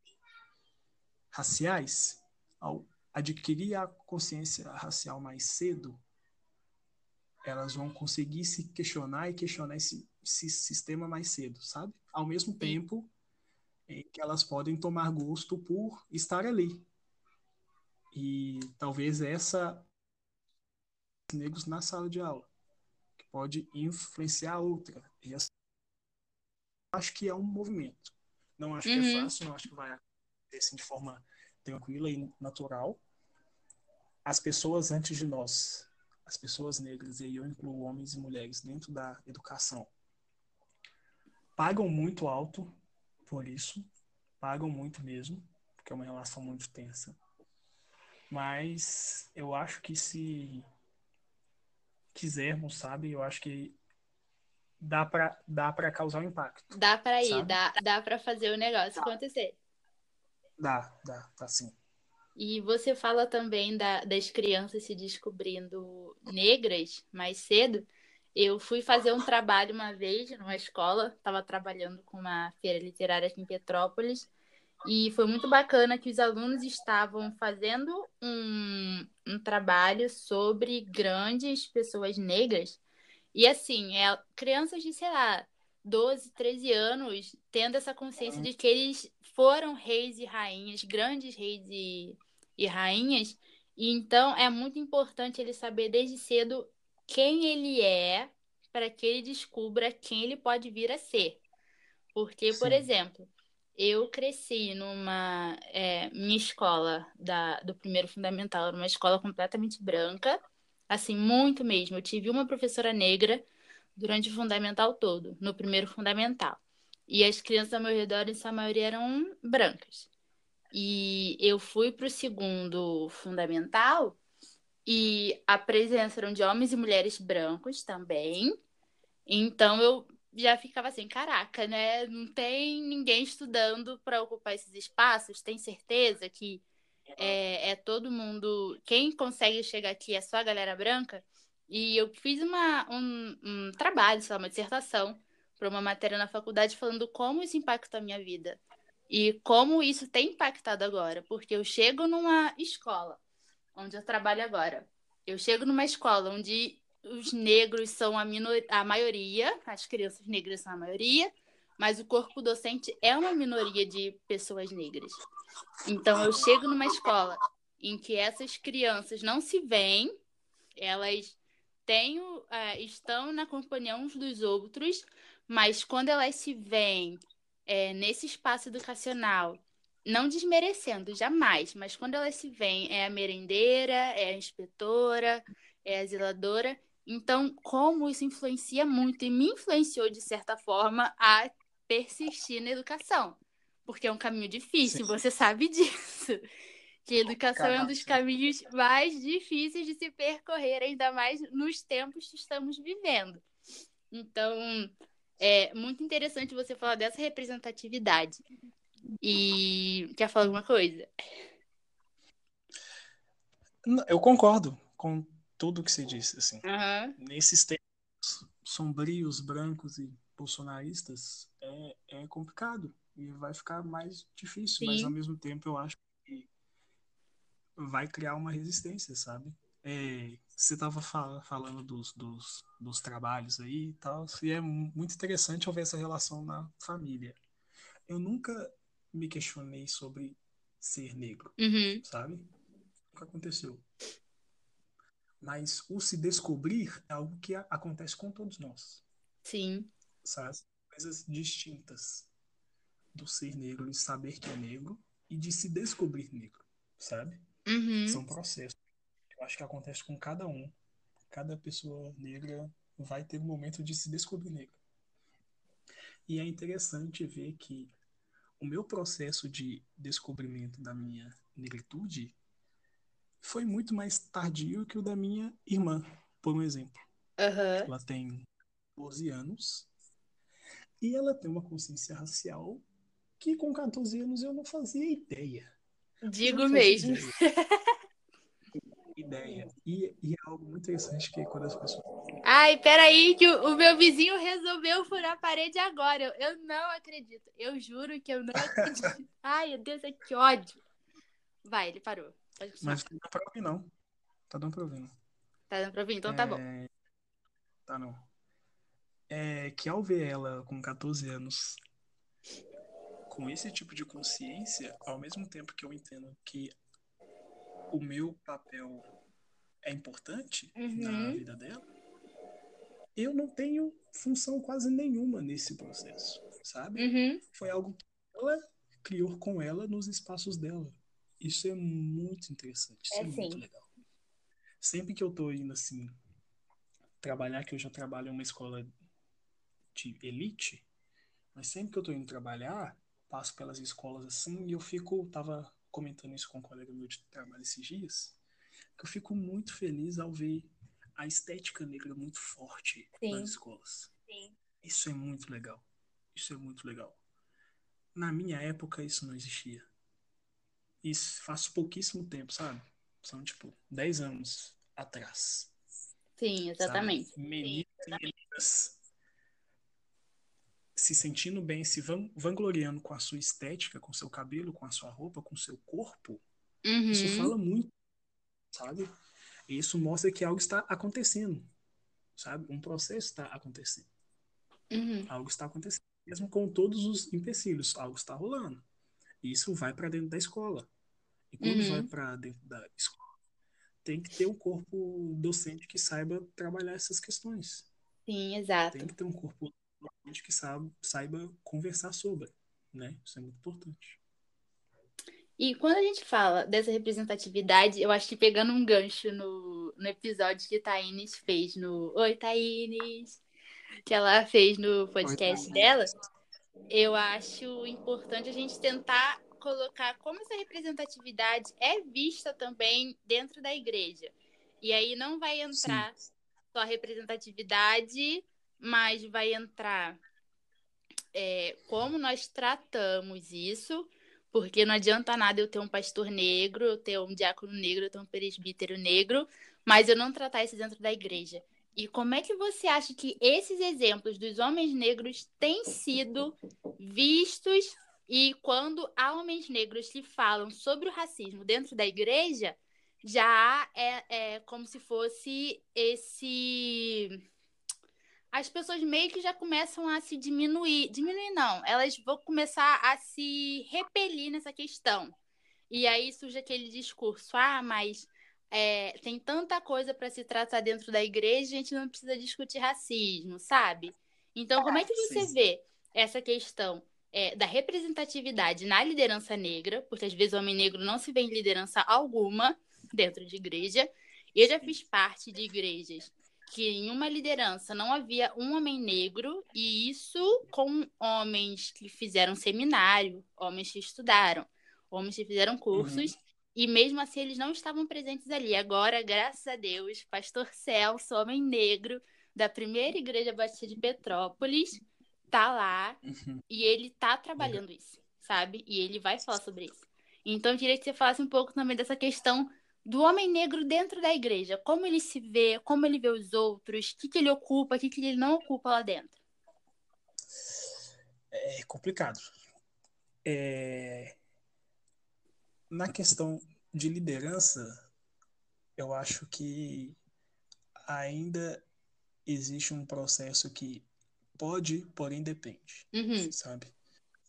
raciais, ao adquirir a consciência racial mais cedo, elas vão conseguir se questionar e questionar esse, esse sistema mais cedo, sabe? Ao mesmo tempo em que elas podem tomar gosto por estar ali. E talvez essa negros na sala de aula, que pode influenciar outra. E essa acho que é um movimento. Não acho uhum. que é uhum. fácil, não acho que vai acontecer assim, de forma tranquila e natural. As pessoas antes de nós, as pessoas negras, e aí eu incluo homens e mulheres dentro da educação, pagam muito alto por isso, pagam muito mesmo, porque é uma relação muito tensa. Mas eu acho que se quisermos, sabe, eu acho que dá para dá para causar um impacto. Dá para ir, dá, dá para fazer o negócio dá. acontecer. Dá, dá, tá sim. E você fala também da, das crianças se descobrindo negras mais cedo. Eu fui fazer um trabalho uma vez numa escola, estava trabalhando com uma feira literária aqui em Petrópolis, e foi muito bacana que os alunos estavam fazendo um, um trabalho sobre grandes pessoas negras e assim, é crianças de, sei lá, 12, 13 anos, tendo essa consciência de que eles foram reis e rainhas, grandes reis e, e rainhas. E então é muito importante ele saber desde cedo quem ele é para que ele descubra quem ele pode vir a ser. Porque, Sim. por exemplo, eu cresci numa. É, minha escola da, do primeiro fundamental era uma escola completamente branca Assim, muito mesmo. Eu tive uma professora negra durante o fundamental todo, no primeiro fundamental. E as crianças ao meu redor, em sua maioria, eram brancas. E eu fui para o segundo fundamental e a presença eram de homens e mulheres brancos também. Então eu já ficava assim, caraca, né? Não tem ninguém estudando para ocupar esses espaços. Tem certeza que é, é todo mundo. Quem consegue chegar aqui é só a galera branca. E eu fiz uma, um, um trabalho, sei lá, uma dissertação para uma matéria na faculdade falando como isso impacta a minha vida. E como isso tem impactado agora. Porque eu chego numa escola, onde eu trabalho agora. Eu chego numa escola onde os negros são a, a maioria, as crianças negras são a maioria, mas o corpo docente é uma minoria de pessoas negras. Então, eu chego numa escola em que essas crianças não se veem, elas têm, uh, estão na companhia uns dos outros, mas quando elas se veem é, nesse espaço educacional, não desmerecendo, jamais, mas quando elas se veem, é a merendeira, é a inspetora, é a zeladora. Então, como isso influencia muito e me influenciou de certa forma a persistir na educação, porque é um caminho difícil, Sim. você sabe disso. Que a educação é um dos caminhos mais difíceis de se percorrer, ainda mais nos tempos que estamos vivendo. Então, é muito interessante você falar dessa representatividade. E quer falar alguma coisa? Eu concordo com tudo que você disse. Assim. Uhum. Nesses tempos sombrios, brancos e bolsonaristas, é, é complicado e vai ficar mais difícil, Sim. mas ao mesmo tempo eu acho que vai criar uma resistência, sabe? É, você estava fal falando dos, dos, dos, trabalhos aí e tal, e é muito interessante ver essa relação na família. Eu nunca me questionei sobre ser negro, uhum. sabe? Nunca aconteceu. Mas o se descobrir é algo que acontece com todos nós. Sim. Sabe? Coisas distintas do ser negro, de saber que é negro e de se descobrir negro, sabe? Uhum. São processos. Acho que acontece com cada um. Cada pessoa negra vai ter um momento de se descobrir negro. E é interessante ver que o meu processo de descobrimento da minha negritude foi muito mais tardio que o da minha irmã, por um exemplo. Uhum. Ela tem 12 anos e ela tem uma consciência racial que com 14 anos eu não fazia ideia. Digo mesmo. Ideia. E, e, é algo muito interessante que quando as pessoas. Ai, peraí, que o, o meu vizinho resolveu furar a parede agora. Eu, eu não acredito. Eu juro que eu não acredito. Ai, meu Deus, é que ódio. Vai, ele parou. Mas não dá pra ouvir, não. Tá dando pra ouvir, não. Tá dando pra ouvir? Então tá bom. É... Tá, não. É que ao ver ela com 14 anos com esse tipo de consciência, ao mesmo tempo que eu entendo que o meu papel é importante uhum. na vida dela, eu não tenho função quase nenhuma nesse processo, sabe? Uhum. Foi algo que ela criou com ela nos espaços dela. Isso é muito interessante, é, é muito legal. Sempre que eu tô indo assim trabalhar, que eu já trabalho em uma escola de elite, mas sempre que eu tô indo trabalhar, passo pelas escolas assim e eu fico, tava comentando isso com um colega meu de trabalho esses dias, que eu fico muito feliz ao ver a estética negra muito forte Sim. nas escolas. Sim. Isso é muito legal. Isso é muito legal. Na minha época isso não existia. Isso faz pouquíssimo tempo, sabe? São tipo 10 anos atrás. Sim, exatamente. Meninas e meninas se sentindo bem, se vangloriando com a sua estética, com seu cabelo, com a sua roupa, com seu corpo, uhum. isso fala muito, sabe? E isso mostra que algo está acontecendo, sabe? Um processo está acontecendo. Uhum. Algo está acontecendo, mesmo com todos os empecilhos, algo está rolando. E isso vai para dentro da escola. E quando uhum. vai para dentro da escola, tem que ter um corpo docente que saiba trabalhar essas questões. Sim, exato. Tem que ter um corpo gente que sabe, saiba conversar sobre, né? Isso é muito importante. E quando a gente fala dessa representatividade, eu acho que pegando um gancho no, no episódio que Thaís fez no Oi, Thaís, que ela fez no podcast Oi, dela, eu acho importante a gente tentar colocar como essa representatividade é vista também dentro da igreja. E aí não vai entrar Sim. só a representatividade mas vai entrar é, como nós tratamos isso, porque não adianta nada eu ter um pastor negro, eu ter um diácono negro, eu ter um presbítero negro, mas eu não tratar isso dentro da igreja. E como é que você acha que esses exemplos dos homens negros têm sido vistos e quando há homens negros que falam sobre o racismo dentro da igreja, já é, é como se fosse esse. As pessoas meio que já começam a se diminuir. Diminuir, não. Elas vão começar a se repelir nessa questão. E aí surge aquele discurso: ah, mas é, tem tanta coisa para se tratar dentro da igreja, a gente não precisa discutir racismo, sabe? Então, como é que você vê essa questão é, da representatividade na liderança negra? Porque às vezes o homem negro não se vê em liderança alguma dentro de igreja. Eu já fiz parte de igrejas que em uma liderança não havia um homem negro, e isso com homens que fizeram seminário, homens que estudaram, homens que fizeram cursos, uhum. e mesmo assim eles não estavam presentes ali. Agora, graças a Deus, pastor Celso, homem negro da primeira igreja batista de Petrópolis, tá lá uhum. e ele tá trabalhando uhum. isso, sabe? E ele vai falar sobre isso. Então, eu queria que você falasse um pouco também dessa questão do homem negro dentro da igreja. Como ele se vê, como ele vê os outros, o que, que ele ocupa, o que, que ele não ocupa lá dentro. É complicado. É... Na questão de liderança, eu acho que ainda existe um processo que pode, porém depende, uhum. sabe?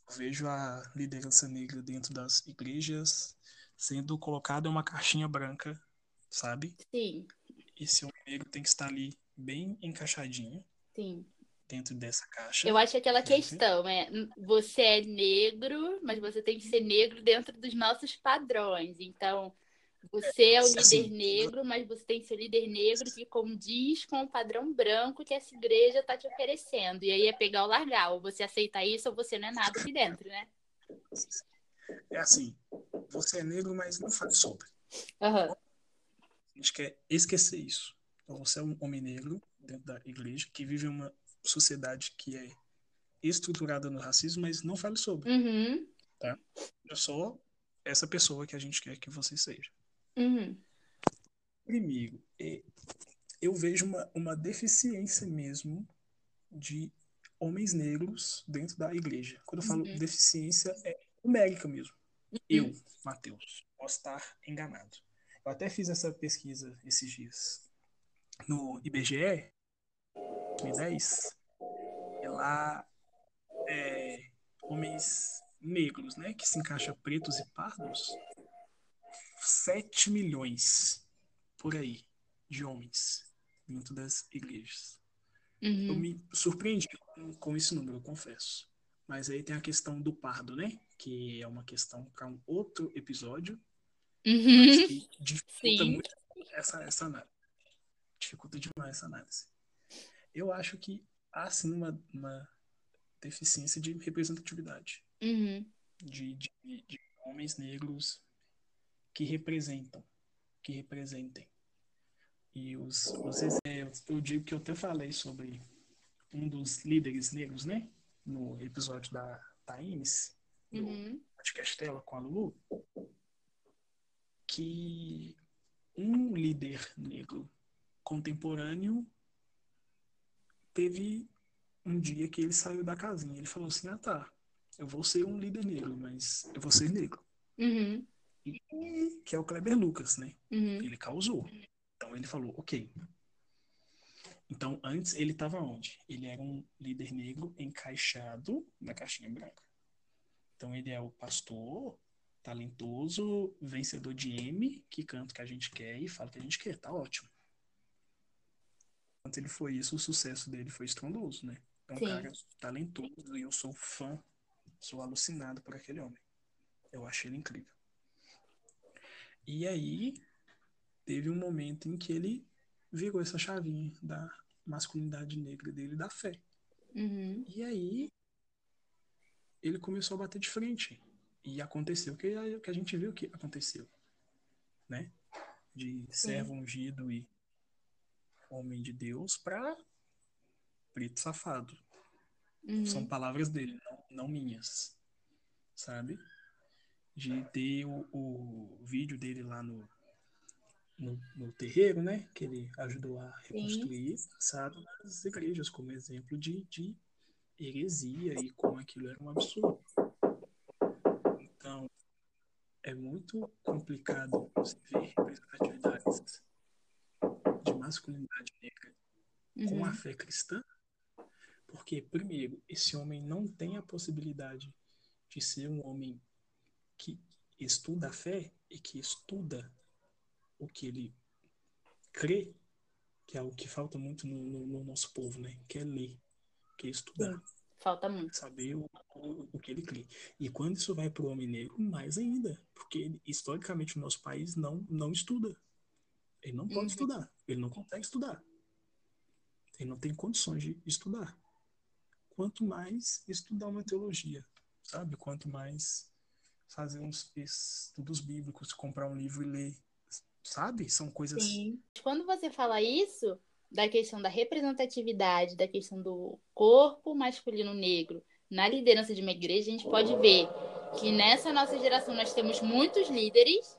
Eu vejo a liderança negra dentro das igrejas sendo colocada em uma caixinha branca, sabe? Sim. Esse homem negro tem que estar ali bem encaixadinho. Sim. Dentro dessa caixa. Eu acho que aquela questão é: você é negro, mas você tem que ser negro dentro dos nossos padrões. Então, você é o líder assim, negro, mas você tem que ser líder negro que condiz com o padrão branco que essa igreja está te oferecendo. E aí é pegar ou largar. Ou você aceita isso ou você não é nada aqui dentro, né? É assim, você é negro, mas não faz sobre. Uhum. A gente quer esquecer isso. Então, você é um homem negro dentro da igreja que vive em uma sociedade que é estruturada no racismo, mas não fale sobre. Uhum. Tá? Eu sou essa pessoa que a gente quer que você seja. Uhum. Primeiro, é, eu vejo uma, uma deficiência mesmo de homens negros dentro da igreja. Quando eu falo uhum. deficiência, é numérica mesmo. Uhum. Eu, Matheus, posso estar enganado. Eu até fiz essa pesquisa esses dias no IBGE, 2010, e lá é, homens negros, né, que se encaixa pretos e pardos, 7 milhões por aí de homens dentro das igrejas. Uhum. Eu me surpreendi com, com, esse número, eu confesso. Mas aí tem a questão do pardo, né? Que é uma questão para um outro episódio. Uhum. Mas que dificulta Sim. muito essa, essa análise. Dificulta demais essa análise. Eu acho que há sim uma, uma deficiência de representatividade. Uhum. De, de, de homens negros que representam, que representem. E os, exemplos, eu digo que eu até falei sobre um dos líderes negros, né? No episódio da no uhum. podcast dela com a Lulu, que um líder negro contemporâneo teve um dia que ele saiu da casinha. Ele falou assim: Ah, tá, eu vou ser um líder negro, mas eu vou ser negro. Uhum que é o Kleber Lucas, né? Uhum. Ele causou. Então ele falou, ok. Então antes ele estava onde? Ele era um líder negro encaixado na caixinha branca. Então ele é o pastor talentoso, vencedor de M, que canta o que a gente quer e fala o que a gente quer, tá ótimo. Quando ele foi isso, o sucesso dele foi estrondoso, né? É um Sim. cara talentoso e eu sou fã, sou alucinado por aquele homem. Eu achei ele incrível. E aí teve um momento em que ele virou essa chavinha da masculinidade negra dele da fé. Uhum. E aí ele começou a bater de frente. E aconteceu o que, que a gente viu que aconteceu. Né? De servo ungido e homem de Deus para preto safado. Uhum. São palavras dele, não, não minhas. Sabe? de ter o, o vídeo dele lá no, no, no, terreiro, né? Que ele ajudou a reconstruir, passado nas igrejas como exemplo de, de heresia e como aquilo era um absurdo. Então, é muito complicado você ver representatividades de masculinidade negra uhum. com a uhum. fé cristã, porque, primeiro, esse homem não tem a possibilidade de ser um homem que estuda a fé e que estuda o que ele crê, que é o que falta muito no, no, no nosso povo, né? Que é ler, que é estudar. Falta muito. Saber o, o, o, que ele crê. E quando isso vai para o homem negro, mais ainda. Porque ele, historicamente o nosso país não, não estuda. Ele não pode uhum. estudar. Ele não consegue estudar. Ele não tem condições de estudar. Quanto mais estudar uma teologia, sabe? Quanto mais fazer uns estudos bíblicos, comprar um livro e ler, sabe? São coisas. Sim. Quando você fala isso, da questão da representatividade, da questão do corpo masculino negro na liderança de uma igreja, a gente pode ver que nessa nossa geração nós temos muitos líderes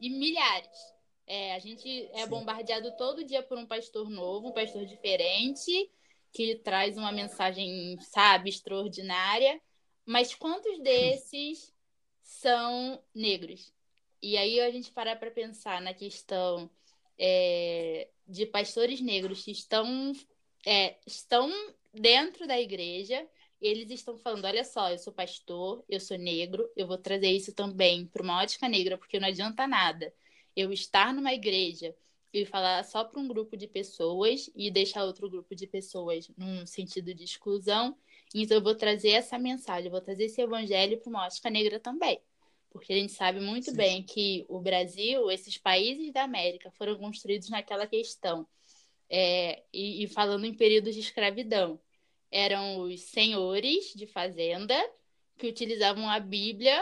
e milhares. É, a gente é Sim. bombardeado todo dia por um pastor novo, um pastor diferente, que traz uma mensagem, sabe, extraordinária. Mas quantos desses são negros? E aí a gente parar para pensar na questão é, de pastores negros que estão, é, estão dentro da igreja, eles estão falando: olha só, eu sou pastor, eu sou negro, eu vou trazer isso também para uma ótica negra, porque não adianta nada eu estar numa igreja e falar só para um grupo de pessoas e deixar outro grupo de pessoas num sentido de exclusão. Então, eu vou trazer essa mensagem, eu vou trazer esse evangelho para uma ótica negra também porque a gente sabe muito Sim. bem que o Brasil, esses países da América, foram construídos naquela questão. É, e, e, falando em períodos de escravidão, eram os senhores de fazenda que utilizavam a Bíblia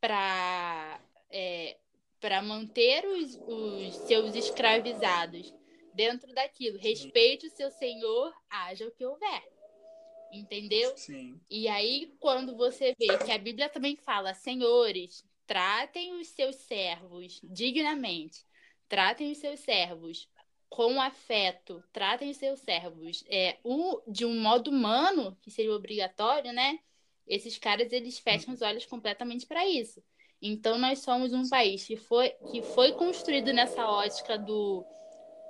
para é, para manter os, os seus escravizados dentro daquilo. Respeite o seu senhor, haja o que houver. Entendeu? Sim. E aí, quando você vê que a Bíblia também fala, senhores, tratem os seus servos dignamente, tratem os seus servos com afeto, tratem os seus servos é, um, de um modo humano, que seria obrigatório, né? Esses caras, eles fecham os olhos completamente para isso. Então, nós somos um país que foi, que foi construído nessa ótica do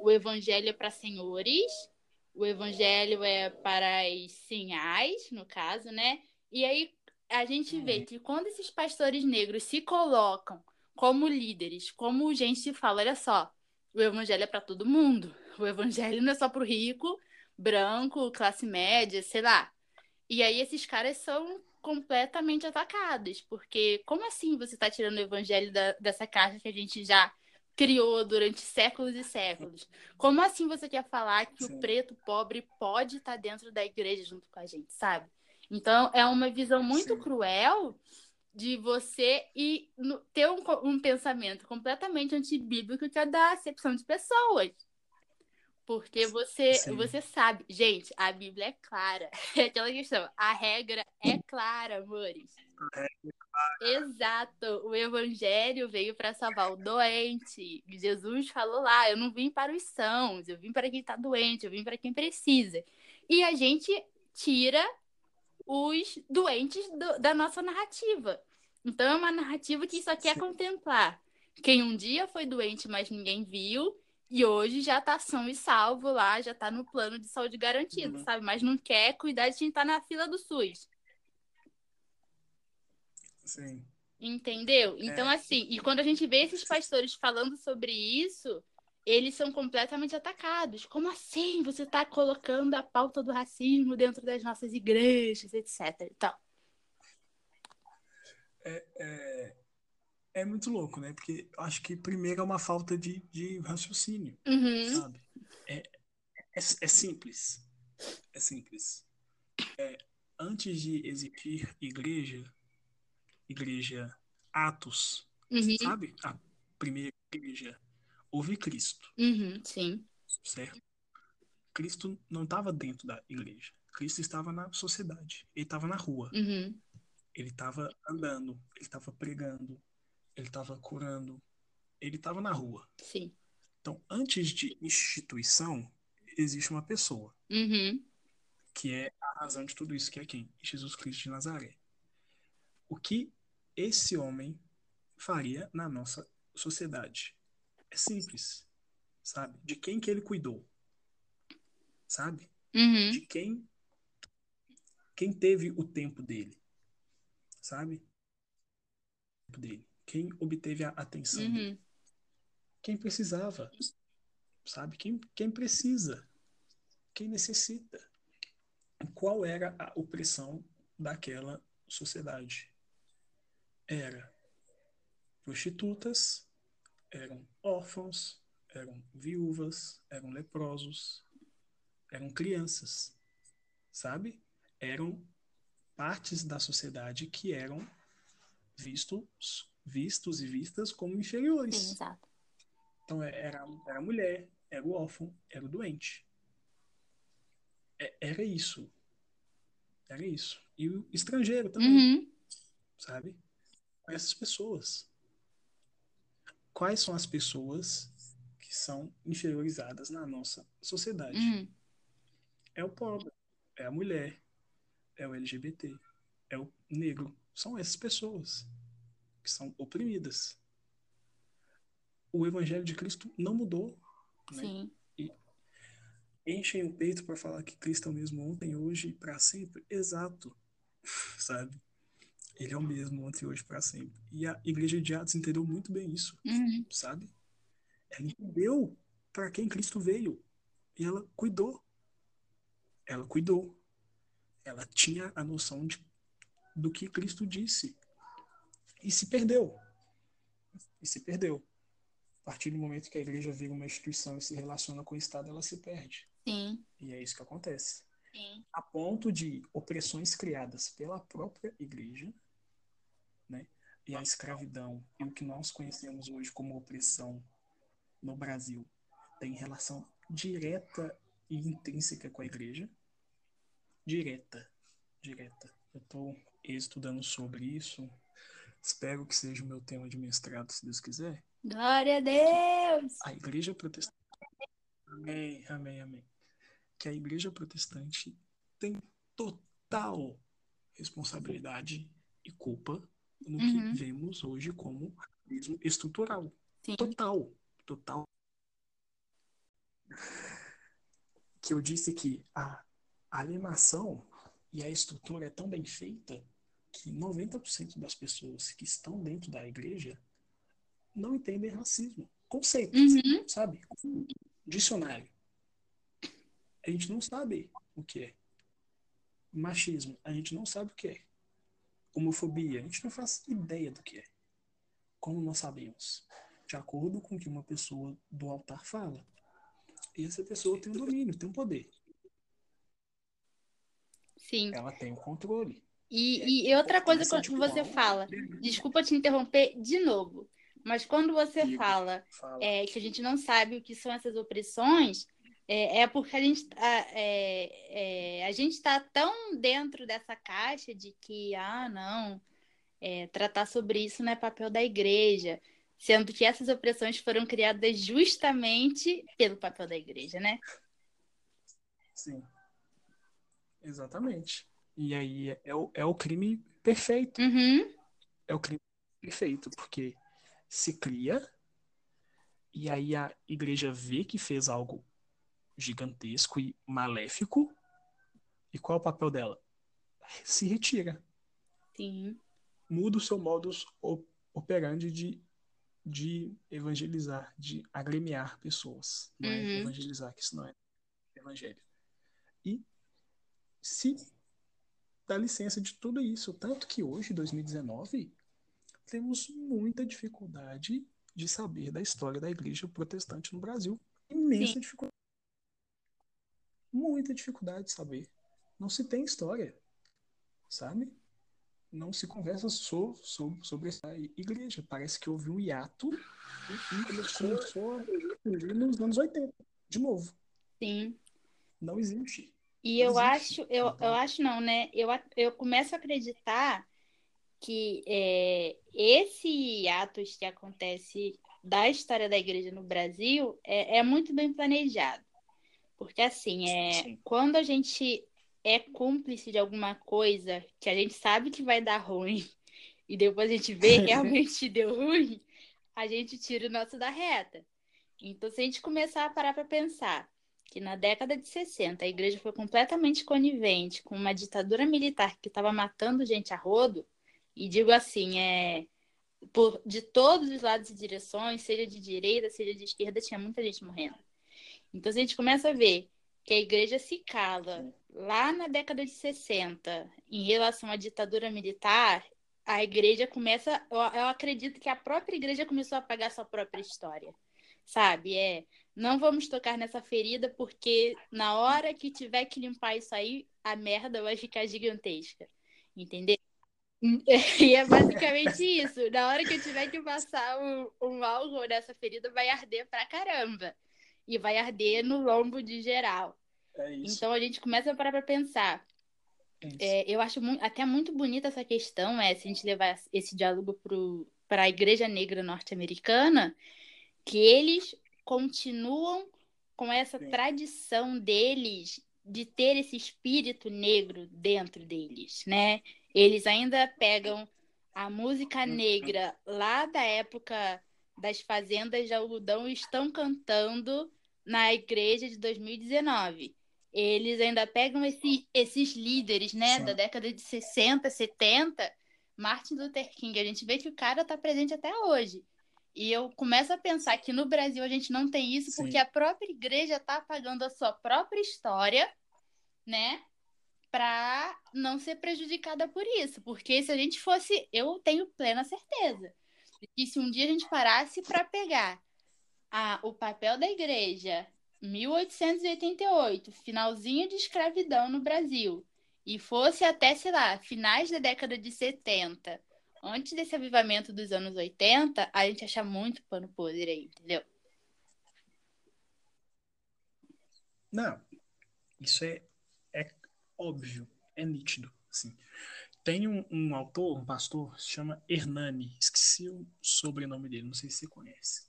o evangelho é para senhores, o evangelho é para as sinhais, no caso, né? E aí a gente vê uhum. que quando esses pastores negros se colocam como líderes, como gente fala, olha só, o evangelho é para todo mundo. O evangelho não é só para o rico, branco, classe média, sei lá. E aí esses caras são completamente atacados, porque como assim você está tirando o evangelho da, dessa caixa que a gente já criou durante séculos e séculos. Como assim você quer falar que Sim. o preto pobre pode estar dentro da igreja junto com a gente, sabe? Então é uma visão muito Sim. cruel de você e ter um, um pensamento completamente antibíblico que é da acepção de pessoas. Porque você, você sabe, gente, a Bíblia é clara. É aquela questão, a regra é clara, amores. Exato. O evangelho veio para salvar o doente. Jesus falou lá: eu não vim para os sãos, eu vim para quem está doente, eu vim para quem precisa. E a gente tira os doentes do, da nossa narrativa. Então é uma narrativa que só quer Sim. contemplar quem um dia foi doente, mas ninguém viu, e hoje já tá são e salvo lá, já tá no plano de saúde garantido, uhum. sabe? Mas não quer cuidar de quem tá na fila do SUS. Sim. Entendeu? Então, é. assim, e quando a gente vê esses pastores falando sobre isso, eles são completamente atacados. Como assim você está colocando a pauta do racismo dentro das nossas igrejas, etc. Então. É, é, é muito louco, né? Porque eu acho que primeiro é uma falta de, de raciocínio, uhum. sabe? É, é, é, simples. É simples. É, antes de existir igreja, igreja Atos, uhum. sabe? A primeira igreja, houve Cristo. Uhum, sim. Certo? Cristo não estava dentro da igreja. Cristo estava na sociedade. Ele estava na rua. Uhum. Ele estava andando. Ele estava pregando. Ele estava curando. Ele estava na rua. Sim. Então, antes de instituição, existe uma pessoa. Uhum. Que é a razão de tudo isso, que é quem? Jesus Cristo de Nazaré. O que esse homem faria na nossa sociedade. É simples, sabe? De quem que ele cuidou, sabe? Uhum. De quem quem teve o tempo dele, sabe? Dele. Quem obteve a atenção Uhum. dele. Quem precisava, sabe? Quem, quem precisa, quem necessita. Qual era a opressão daquela sociedade? Era prostitutas, eram órfãos, eram viúvas, eram leprosos, eram crianças, sabe? Eram partes da sociedade que eram vistos, vistos e vistas como inferiores. Sim, exato. Então é- era, era a mulher, era o órfão, era o doente. É- Era isso. Era isso. E o estrangeiro também, Uhum. sabe? Essas pessoas. Quais são as pessoas que são inferiorizadas na nossa sociedade? Uhum. É o pobre, é a mulher, é o LGBT, é o negro. São essas pessoas que são oprimidas. O evangelho de Cristo não mudou. Né? Sim. Enchem o peito para falar que Cristo é o mesmo ontem, hoje e para sempre. Exato. Sabe? Ele é o mesmo ontem, hoje e para sempre. E a igreja de Atos entendeu muito bem isso, Uhum. sabe? Ela entendeu para quem Cristo veio e ela cuidou. Ela cuidou. Ela tinha a noção de, do que Cristo disse e se perdeu. E se perdeu. A partir do momento que a igreja vira uma instituição e se relaciona com o Estado, ela se perde. Sim. E é isso que acontece. Sim. A ponto de opressões criadas pela própria igreja, né? E a escravidão e o que nós conhecemos hoje como opressão no Brasil tem relação direta e intrínseca com a igreja. Direta, direta. Eu estou estudando sobre isso. Espero que seja o meu tema de mestrado, se Deus quiser. Glória a Deus! A igreja protestante. Amém, amém, amém. Que a igreja protestante tem total responsabilidade e culpa no Uhum. que vemos hoje como estrutural. Sim. Total, total. Que eu disse que a alienação e a estrutura é tão bem feita que 90% das pessoas que estão dentro da igreja não entendem racismo. Conceitos, Uhum. sabe? Dicionário. A gente não sabe o que é. Machismo, a gente não sabe o que é. Homofobia, a gente não faz ideia do que é. Como nós sabemos? De acordo com o que uma pessoa do altar fala. E essa pessoa tem um domínio, tem um poder. Sim. Ela tem o controle. E, e outra coisa quando você fala, desculpa te interromper de novo, mas quando você Fala. é, que a gente não sabe o que são essas opressões, é, é porque a gente tá, é, é, a gente está tão dentro dessa caixa de que, ah, não, é, tratar sobre isso não é papel da igreja, sendo que essas opressões foram criadas justamente pelo papel da igreja, né? Sim. Exatamente. E aí é, é o, é o crime perfeito. Uhum, É o crime perfeito, porque se cria e aí a igreja vê que fez algo gigantesco e maléfico. E qual é o papel dela? Se retira. sim, Muda o seu modus op- operandi de, de evangelizar, de agremiar pessoas. Não é Uhum. evangelizar, que isso não é evangelho. E se dá licença de tudo isso. Tanto que hoje, 2019, temos muita dificuldade de saber da história da igreja protestante no Brasil. Imensa Sim. dificuldade. Muita dificuldade de saber. Não se tem história, sabe? Não se conversa so, so, sobre essa igreja. Parece que houve um hiato e começou a nos anos 80, de novo. sim. Não existe. E eu acho, eu, eu acho não, né? Eu, eu começo a acreditar que é, esse atos que acontece da história da igreja no Brasil é, é muito bem planejado. Porque assim, é, Sim. quando a gente é cúmplice de alguma coisa que a gente sabe que vai dar ruim e depois a gente vê realmente deu ruim, a gente tira o nosso da reta. Então, se a gente começar a parar para pensar que na década de 60 a igreja foi completamente conivente com uma ditadura militar que estava matando gente a rodo, e digo assim, é por, de todos os lados e direções, seja de direita, seja de esquerda, tinha muita gente morrendo. Então, se a gente começa a ver que a igreja se cala lá na década de 60 em relação à ditadura militar, a igreja começa. Eu, eu acredito que a própria igreja começou a apagar sua própria história. Sabe? É. Não vamos tocar nessa ferida, porque na hora que tiver que limpar isso aí, a merda vai ficar gigantesca. Entendeu? E é basicamente isso. Na hora que eu tiver que passar um, um álcool nessa ferida, vai arder pra caramba. E vai arder no lombo de geral. É. Então a gente começa a parar pra pensar. É. É, eu acho mu- até muito bonita essa questão, é, se a gente levar esse diálogo para a Igreja Negra Norte-Americana, que eles continuam com essa Sim. tradição deles de ter esse espírito negro dentro deles, né? Eles ainda pegam a música Uhum. negra lá da época das fazendas de algodão e estão cantando na igreja de 2019. Eles ainda pegam esse- esses líderes, né, Sim. da década de 60, 70, Martin Luther King. A gente vê que o cara está presente até hoje. E eu começo a pensar que no Brasil a gente não tem isso Sim. porque a própria igreja está apagando a sua própria história, né? Para não ser prejudicada por isso. Porque se a gente fosse. Eu tenho plena certeza que se um dia a gente parasse para pegar a, o papel da igreja, 1888, finalzinho de escravidão no Brasil, e fosse até, sei lá, finais da década de 70, antes desse avivamento dos anos 80, a gente acha muito pano podre aí, entendeu? Não, isso é, é óbvio, é nítido. Assim. Tem um, um autor, um pastor, se chama Hernani, esqueci o sobrenome dele, não sei se você conhece.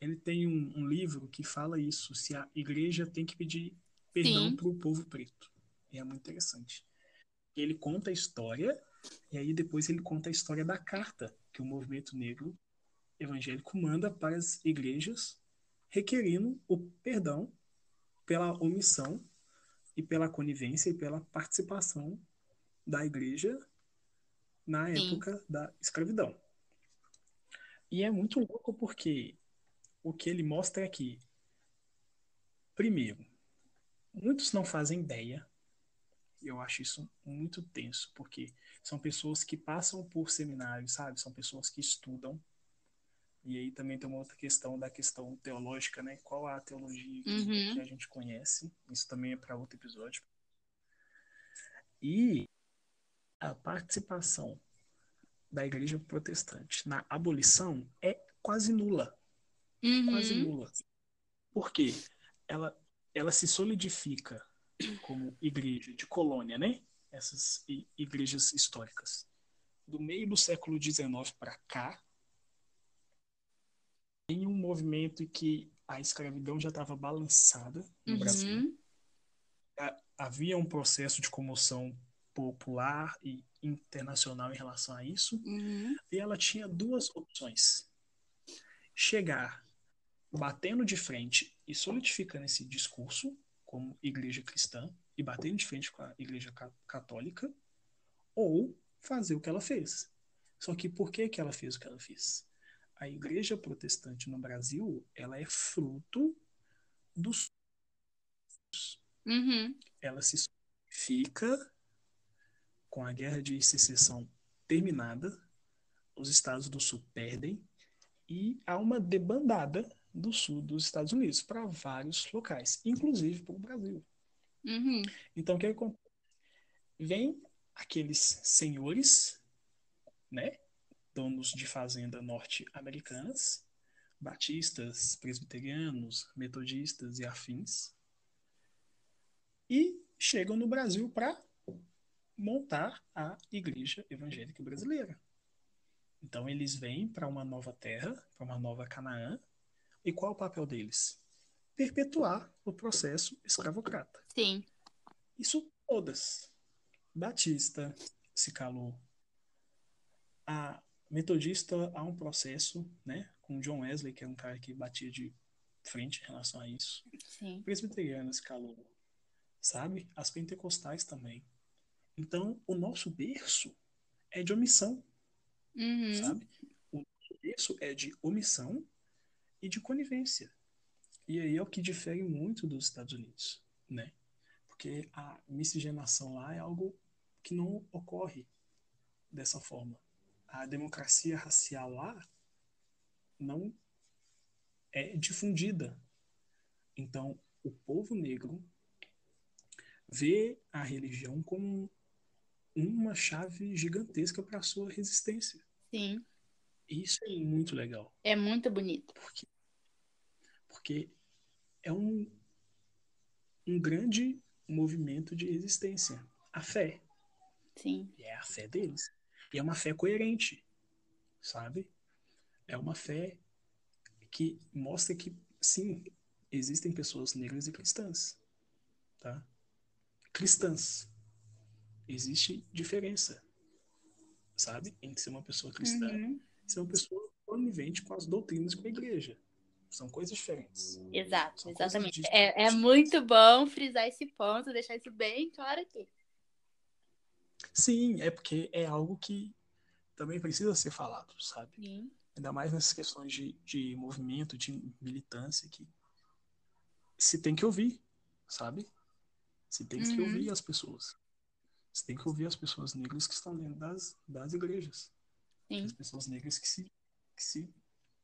Ele tem um, um livro que fala isso, se a igreja tem que pedir perdão para o povo preto. E é muito interessante. Ele conta a história, e aí depois ele conta a história da carta que o movimento negro evangélico manda para as igrejas, requerindo o perdão pela omissão e pela conivência e pela participação da igreja na Sim. época da escravidão. E é muito louco porque o que ele mostra é que, primeiro, muitos não fazem ideia, e eu acho isso muito tenso, porque são pessoas que passam por seminários, sabe? São pessoas que estudam. E aí também tem uma outra questão da questão teológica, né? Qual a teologia que, Uhum. que a gente conhece? Isso também é para outro episódio. E a participação da igreja protestante na abolição é quase nula quase Uhum. nula. Por quê? Ela, ela se solidifica como igreja de colônia, né? Essas igrejas históricas. Do meio do século XIX para cá, tem um movimento em que a escravidão já estava balançada no Brasil. Uhum. Ha- Havia um processo de comoção popular e internacional em relação a isso. Uhum. E ela tinha duas opções: chegar batendo de frente e solidificando esse discurso como igreja cristã e batendo de frente com a igreja ca- católica, ou fazer o que ela fez. Só que por que, que ela fez o que ela fez? A igreja protestante no Brasil, ela é fruto dos Uhum. ela se solidifica com a guerra de secessão terminada, os estados do sul perdem e há uma debandada do sul dos Estados Unidos para vários locais, inclusive para o Brasil. Uhum. Então, o que acontece? Vem aqueles senhores, né, donos de fazenda norte-americanas, batistas, presbiterianos, metodistas e afins, e chegam no Brasil para montar a igreja evangélica brasileira. Então eles vêm para uma nova terra, para uma nova Canaã, e qual é o papel deles? Perpetuar o processo escravocrata. Sim. Isso todas. Batista se calou. a metodista há um processo, né, com John Wesley, que é um cara que batia de frente em relação a isso. Sim. Presbiterianas calou, sabe? As pentecostais também. Então, o nosso berço é de omissão, Uhum. sabe? O berço é de omissão e de conivência. E aí é o que difere muito dos Estados Unidos, né? Porque a miscigenação lá é algo que não ocorre dessa forma. A democracia racial lá não é difundida. Então, o povo negro vê a religião como uma chave gigantesca para a sua resistência. Sim. Isso é muito legal, É muito bonito. porque, porque é um, um grande movimento de resistência. A fé. Sim. E é a fé deles. E é uma fé coerente, sabe? É uma fé que mostra que, sim, existem pessoas negras e cristãs, tá? Cristãs. Existe diferença, sabe? Entre ser uma pessoa cristã Uhum. e ser uma pessoa conivente com as doutrinas com a igreja. São coisas diferentes. Exato, São exatamente. É, é muito bom frisar esse ponto, deixar isso bem claro aqui. Sim, é porque é algo que também precisa ser falado, sabe? Sim. ainda mais nessas questões de, de movimento, de militância, que se tem que ouvir, sabe? Se tem que Uhum. ouvir as pessoas. Você tem que ouvir as pessoas negras que estão dentro das, das igrejas. Sim. As pessoas negras que se, que se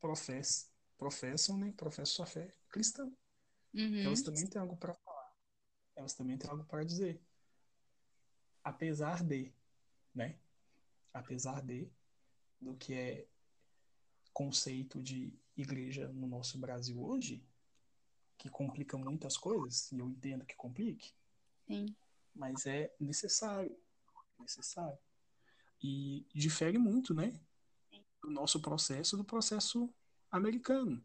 professam, professam, né? Professam sua fé cristã. Uhum. Elas também têm algo para falar. Elas também têm algo para dizer. Apesar de, né? Apesar de do que é conceito de igreja no nosso Brasil hoje, que complica muitas coisas, e eu entendo que complique, Sim. mas é necessário, necessário. E difere muito, né, do nosso processo do processo americano,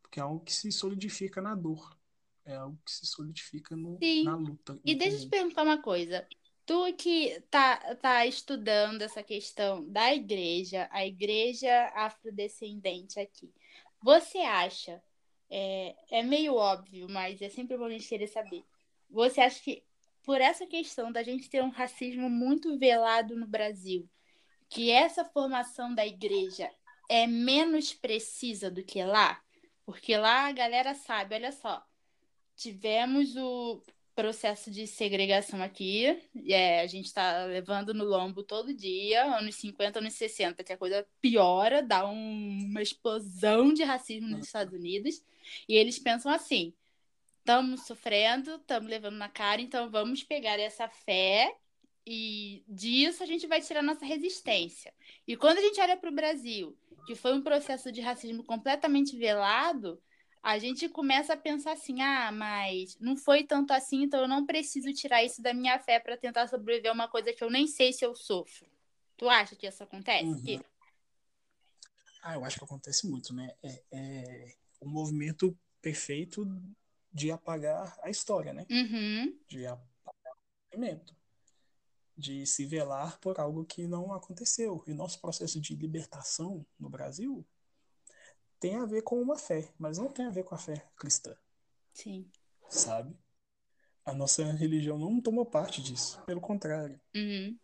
porque é algo que se solidifica na dor, é algo que se solidifica no, Sim. na luta. E deixa eu te perguntar uma coisa. Tu que tá, tá estudando essa questão da igreja, a igreja afrodescendente aqui, você acha, é, é meio óbvio, mas é sempre bom a gente querer saber. Você acha que por essa questão da gente ter um racismo muito velado no Brasil, que essa formação da igreja é menos precisa do que lá? Porque lá a galera sabe, olha só, tivemos o processo de segregação aqui, é, a gente está levando no lombo todo dia, anos 50, anos 60, que a coisa piora, dá um- uma explosão de racismo nos Estados Unidos, e eles pensam assim: estamos sofrendo, estamos levando na cara, então vamos pegar essa fé e disso a gente vai tirar nossa resistência. E quando a gente olha para o Brasil, que foi um processo de racismo completamente velado, a gente começa a pensar assim: ah, mas não foi tanto assim, então eu não preciso tirar isso da minha fé para tentar sobreviver a uma coisa que eu nem sei se eu sofro. Tu acha que isso acontece? Uhum. Ah, eu acho que acontece muito, né? É, é o movimento perfeito de apagar a história, né? Uhum, De apagar o movimento. De se velar por algo que não aconteceu. E nosso processo de libertação no Brasil tem a ver com uma fé, mas não tem a ver com a fé cristã, sim. sabe? A nossa religião não tomou parte disso. Pelo contrário. Uhum,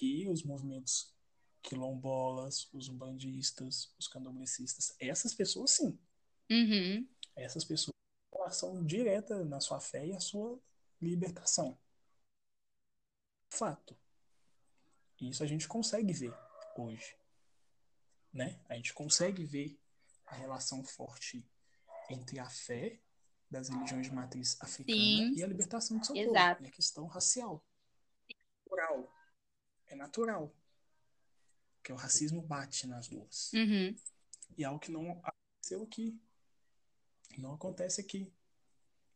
que os movimentos quilombolas, os umbandistas, os candomblecistas, essas pessoas sim, uhum, essas pessoas têm ação direta na sua fé e a sua libertação. Fato. E isso a gente consegue ver hoje, né? A gente consegue ver a relação forte entre a fé das religiões de matriz africana Sim. e a libertação do seu Exato. povo, a questão racial. Natural. É natural. Porque o racismo bate nas duas. uhum, E é algo que não aconteceu aqui. Não acontece aqui.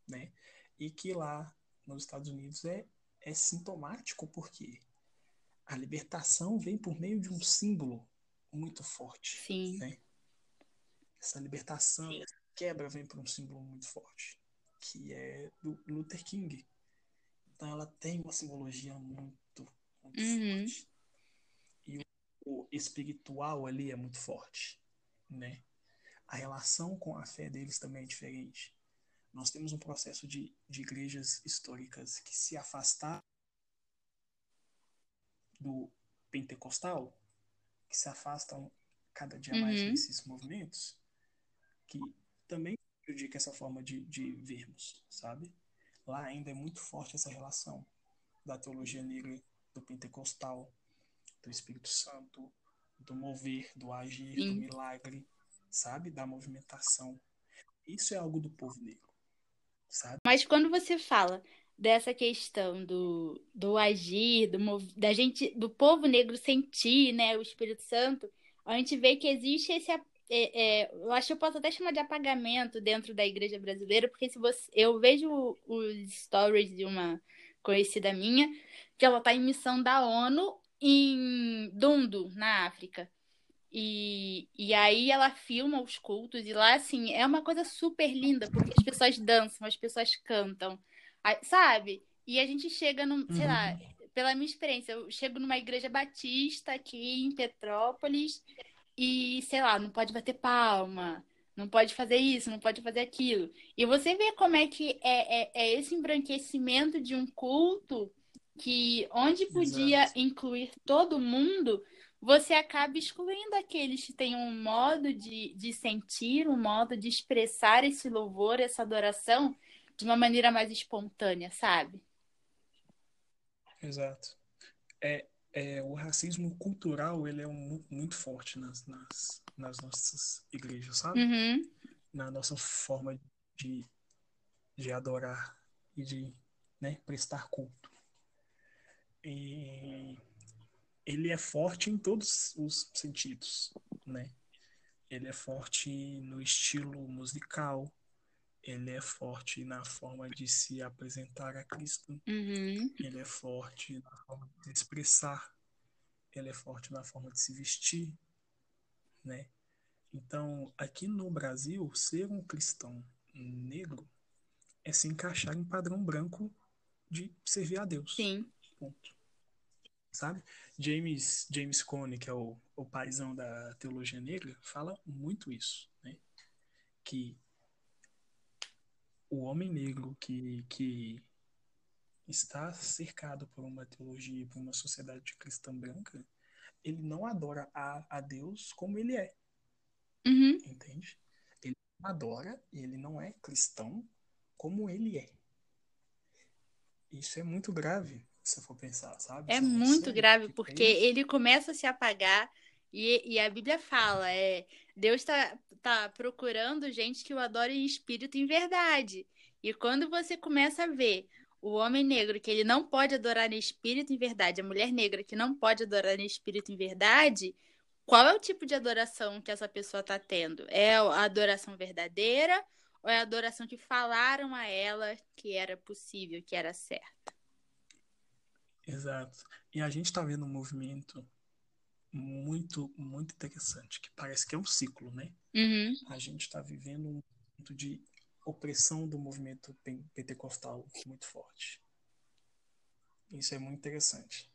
Né? E que lá nos Estados Unidos é, é sintomático porque a libertação vem por meio de um símbolo muito forte. sim. Né? Essa libertação, essa quebra vem por um símbolo muito forte, que é do Luther King. Então ela tem uma simbologia muito, muito Uhum. forte. E o o espiritual ali é muito forte, né? A relação com a fé deles também é diferente. Nós temos um processo de, de igrejas históricas que se afastaram do pentecostal, que se afastam cada dia mais Uhum. desses movimentos, que também prejudica essa forma de, de vermos, sabe? Lá ainda é muito forte essa relação da teologia negra, do pentecostal, do Espírito Santo, do mover, do agir, Sim. do milagre, sabe? Da movimentação. Isso é algo do povo negro, sabe? Mas quando você fala dessa questão do, do agir, do, da gente, do povo negro sentir, né, o Espírito Santo, a gente vê que existe esse, é, é, eu acho que eu posso até chamar de apagamento dentro da igreja brasileira, porque se você, eu vejo os stories de uma conhecida minha, que ela está em missão da ONU em Dundu, na África. E, e aí ela filma os cultos, e lá, assim, é uma coisa super linda, porque as pessoas dançam, as pessoas cantam, sabe? E a gente chega num, sei Uhum. lá, pela minha experiência, eu chego numa igreja batista aqui em Petrópolis e, sei lá, não pode bater palma, não pode fazer isso, não pode fazer aquilo. E você vê como é que é, é, é esse embranquecimento de um culto que, onde podia Exato. incluir todo mundo, você acaba excluindo aqueles que têm um modo de, de sentir, um modo de expressar esse louvor, essa adoração de uma maneira mais espontânea, sabe? Exato. É, é, o racismo cultural ele é um, muito forte nas, nas, nas nossas igrejas, sabe? Uhum, Na nossa forma de, de adorar e de né, prestar culto. E ele é forte em todos os sentidos, né? Ele é forte no estilo musical, ele é forte na forma de se apresentar a Cristo, uhum, ele é forte na forma de se expressar, ele é forte na forma de se vestir, né? Então, aqui no Brasil, ser um cristão negro é se encaixar em padrão branco de servir a Deus. sim. Ponto. Sabe? James, James Cone, que é o, o paizão da teologia negra, fala muito isso, né? Que o homem negro que, que está cercado por uma teologia, por uma sociedade cristã branca, ele não adora a, a Deus como ele é, Uhum, entende? Ele adora e ele não é cristão como ele é. Isso é muito grave, se for pensar, sabe? É muito grave, porque é ele começa a se apagar e, e a Bíblia fala, é, Deus está tá procurando gente que o adore em espírito e em verdade. E quando você começa a ver o homem negro que ele não pode adorar em espírito e em verdade, a mulher negra que não pode adorar em espírito e em verdade, qual é o tipo de adoração que essa pessoa está tendo? É a adoração verdadeira ou é a adoração que falaram a ela que era possível, que era certo? Exato. E a gente está vendo um movimento muito, muito interessante, que parece que é um ciclo, né? Uhum, A gente está vivendo um momento de opressão do movimento pen- pentecostal muito forte. Isso é muito interessante,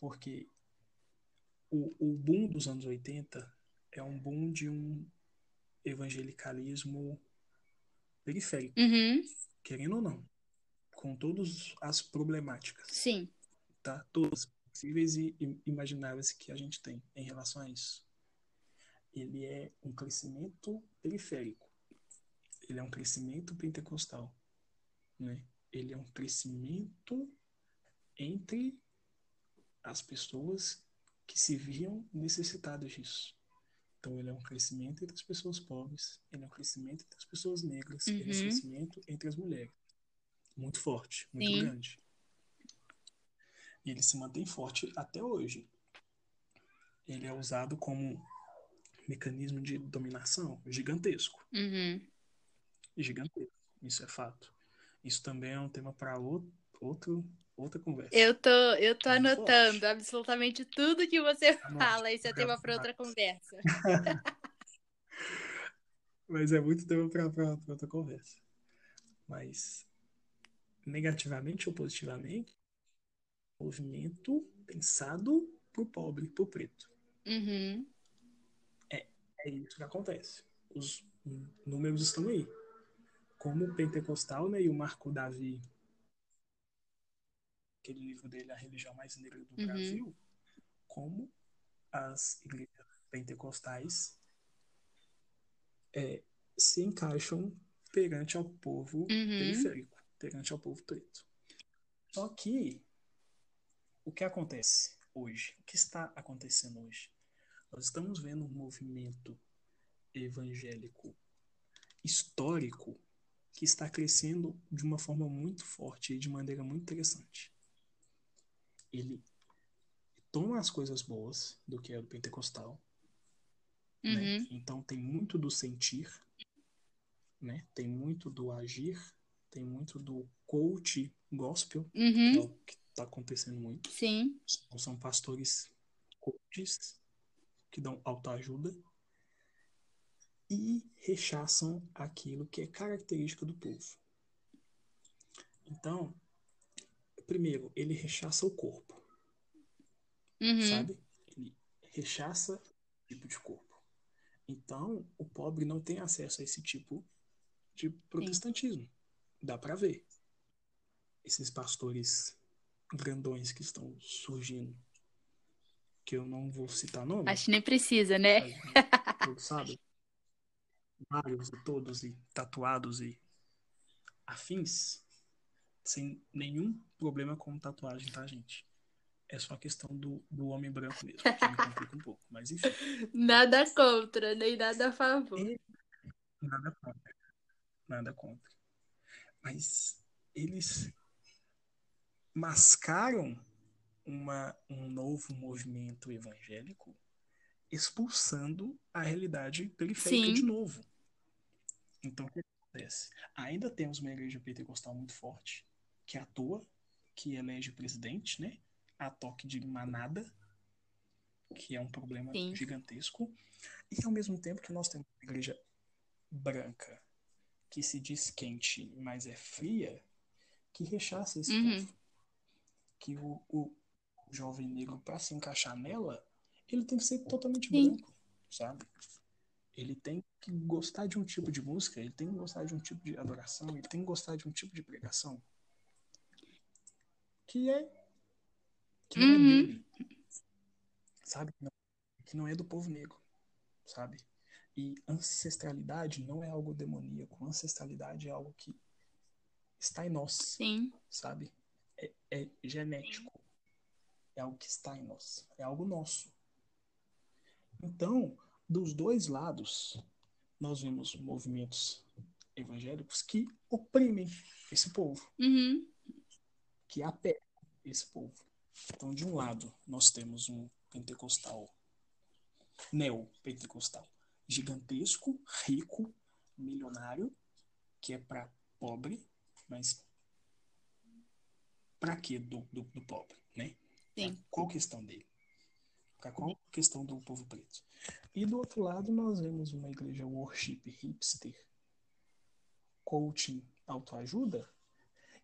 porque o, o boom dos anos 80 é um boom de um evangelicalismo periférico, uhum, querendo ou não, com todas as problemáticas. sim. Tá? Todas possíveis e im- imagináveis que a gente tem em relação a isso. Ele é um crescimento periférico. Ele é um crescimento pentecostal, né? Ele é um crescimento entre as pessoas que se viam necessitadas disso. Então ele é um crescimento entre as pessoas pobres, ele é um crescimento entre as pessoas negras, ele é um Uhum. crescimento entre as mulheres. Muito forte, muito Sim. grande. E ele se mantém forte até hoje. Ele é usado como mecanismo de dominação gigantesco. Uhum. Gigantesco. Isso é fato. Isso também é um tema para outro, outra conversa. Eu tô, eu tô muito anotando forte. absolutamente tudo que você fala. Isso é tema para outra conversa. Mas é muito tema para outra conversa. Mas, negativamente ou positivamente, movimento pensado pro pobre, pro preto. Uhum. É, é isso que acontece. Os números estão aí. Como o pentecostal né, e o Marco Davi, aquele livro dele, A Religião Mais Negra do Uhum. Brasil, como as igrejas pentecostais é, se encaixam perante ao povo Uhum. periférico, perante ao povo preto. Só que o que acontece hoje? O que está acontecendo hoje? Nós estamos vendo um movimento evangélico histórico que está crescendo de uma forma muito forte e de maneira muito interessante. Ele toma as coisas boas do que é do pentecostal, né? Uhum. Então tem muito do sentir, né? Tem muito do agir, tem muito do coach gospel, é Uhum. o que está acontecendo muito. Sim. Então, são pastores coaches que dão autoajuda e rechaçam aquilo que é característica do povo. Então, primeiro, ele rechaça o corpo, Uhum. sabe? Ele rechaça esse tipo de corpo. Então, o pobre não tem acesso a esse tipo de protestantismo. Dá pra ver. Esses pastores grandões que estão surgindo, que eu não vou citar nome, Acho que nem precisa, né? mas todos sabem. Vários e todos, e tatuados e afins, sem nenhum problema com tatuagem, tá, gente? É só a questão do, do homem branco mesmo, que me complica um pouco. Mas enfim, Nada contra, nem nada a favor. E- nada contra. Nada contra. Mas eles mascaram uma, um novo movimento evangélico expulsando a realidade periférica Sim. de novo. Então, o que acontece? Ainda temos uma igreja pentecostal muito forte, que atua, que elege presidente, né? A toque de manada, que é um problema Sim. gigantesco. E ao mesmo tempo que nós temos uma igreja branca, que se diz quente, mas é fria, que rechaça esse Uhum. povo. Que o, o jovem negro, para se encaixar nela, ele tem que ser totalmente Sim. branco, sabe? Ele tem que gostar de um tipo de música, ele tem que gostar de um tipo de adoração, ele tem que gostar de um tipo de pregação que é que não é Uhum. dele, sabe? Que não- Que não é do povo negro, sabe? E ancestralidade não é algo demoníaco, ancestralidade é algo que está em nós, Sim. sabe? É, é genético. É algo que está em nós. É algo nosso. Então, dos dois lados, nós vemos movimentos evangélicos que oprimem esse povo, Uhum. que apertam esse povo. Então, de um lado, nós temos um pentecostal, neopentecostal, gigantesco, rico, milionário, que é para pobre, mas para quê do, do, do pobre, né? Sim. Qual questão dele? Para qual questão do povo preto? E do outro lado, nós vemos uma igreja worship hipster, coaching, autoajuda,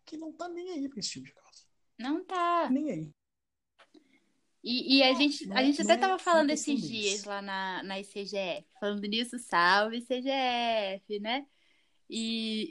que não tá nem aí para esse tipo de causa. Não tá. Nem aí. E, e a gente, não a é- gente até é tava uma falando esses dias lá na, na ICGF. Falando nisso, salve ICGF, né? E,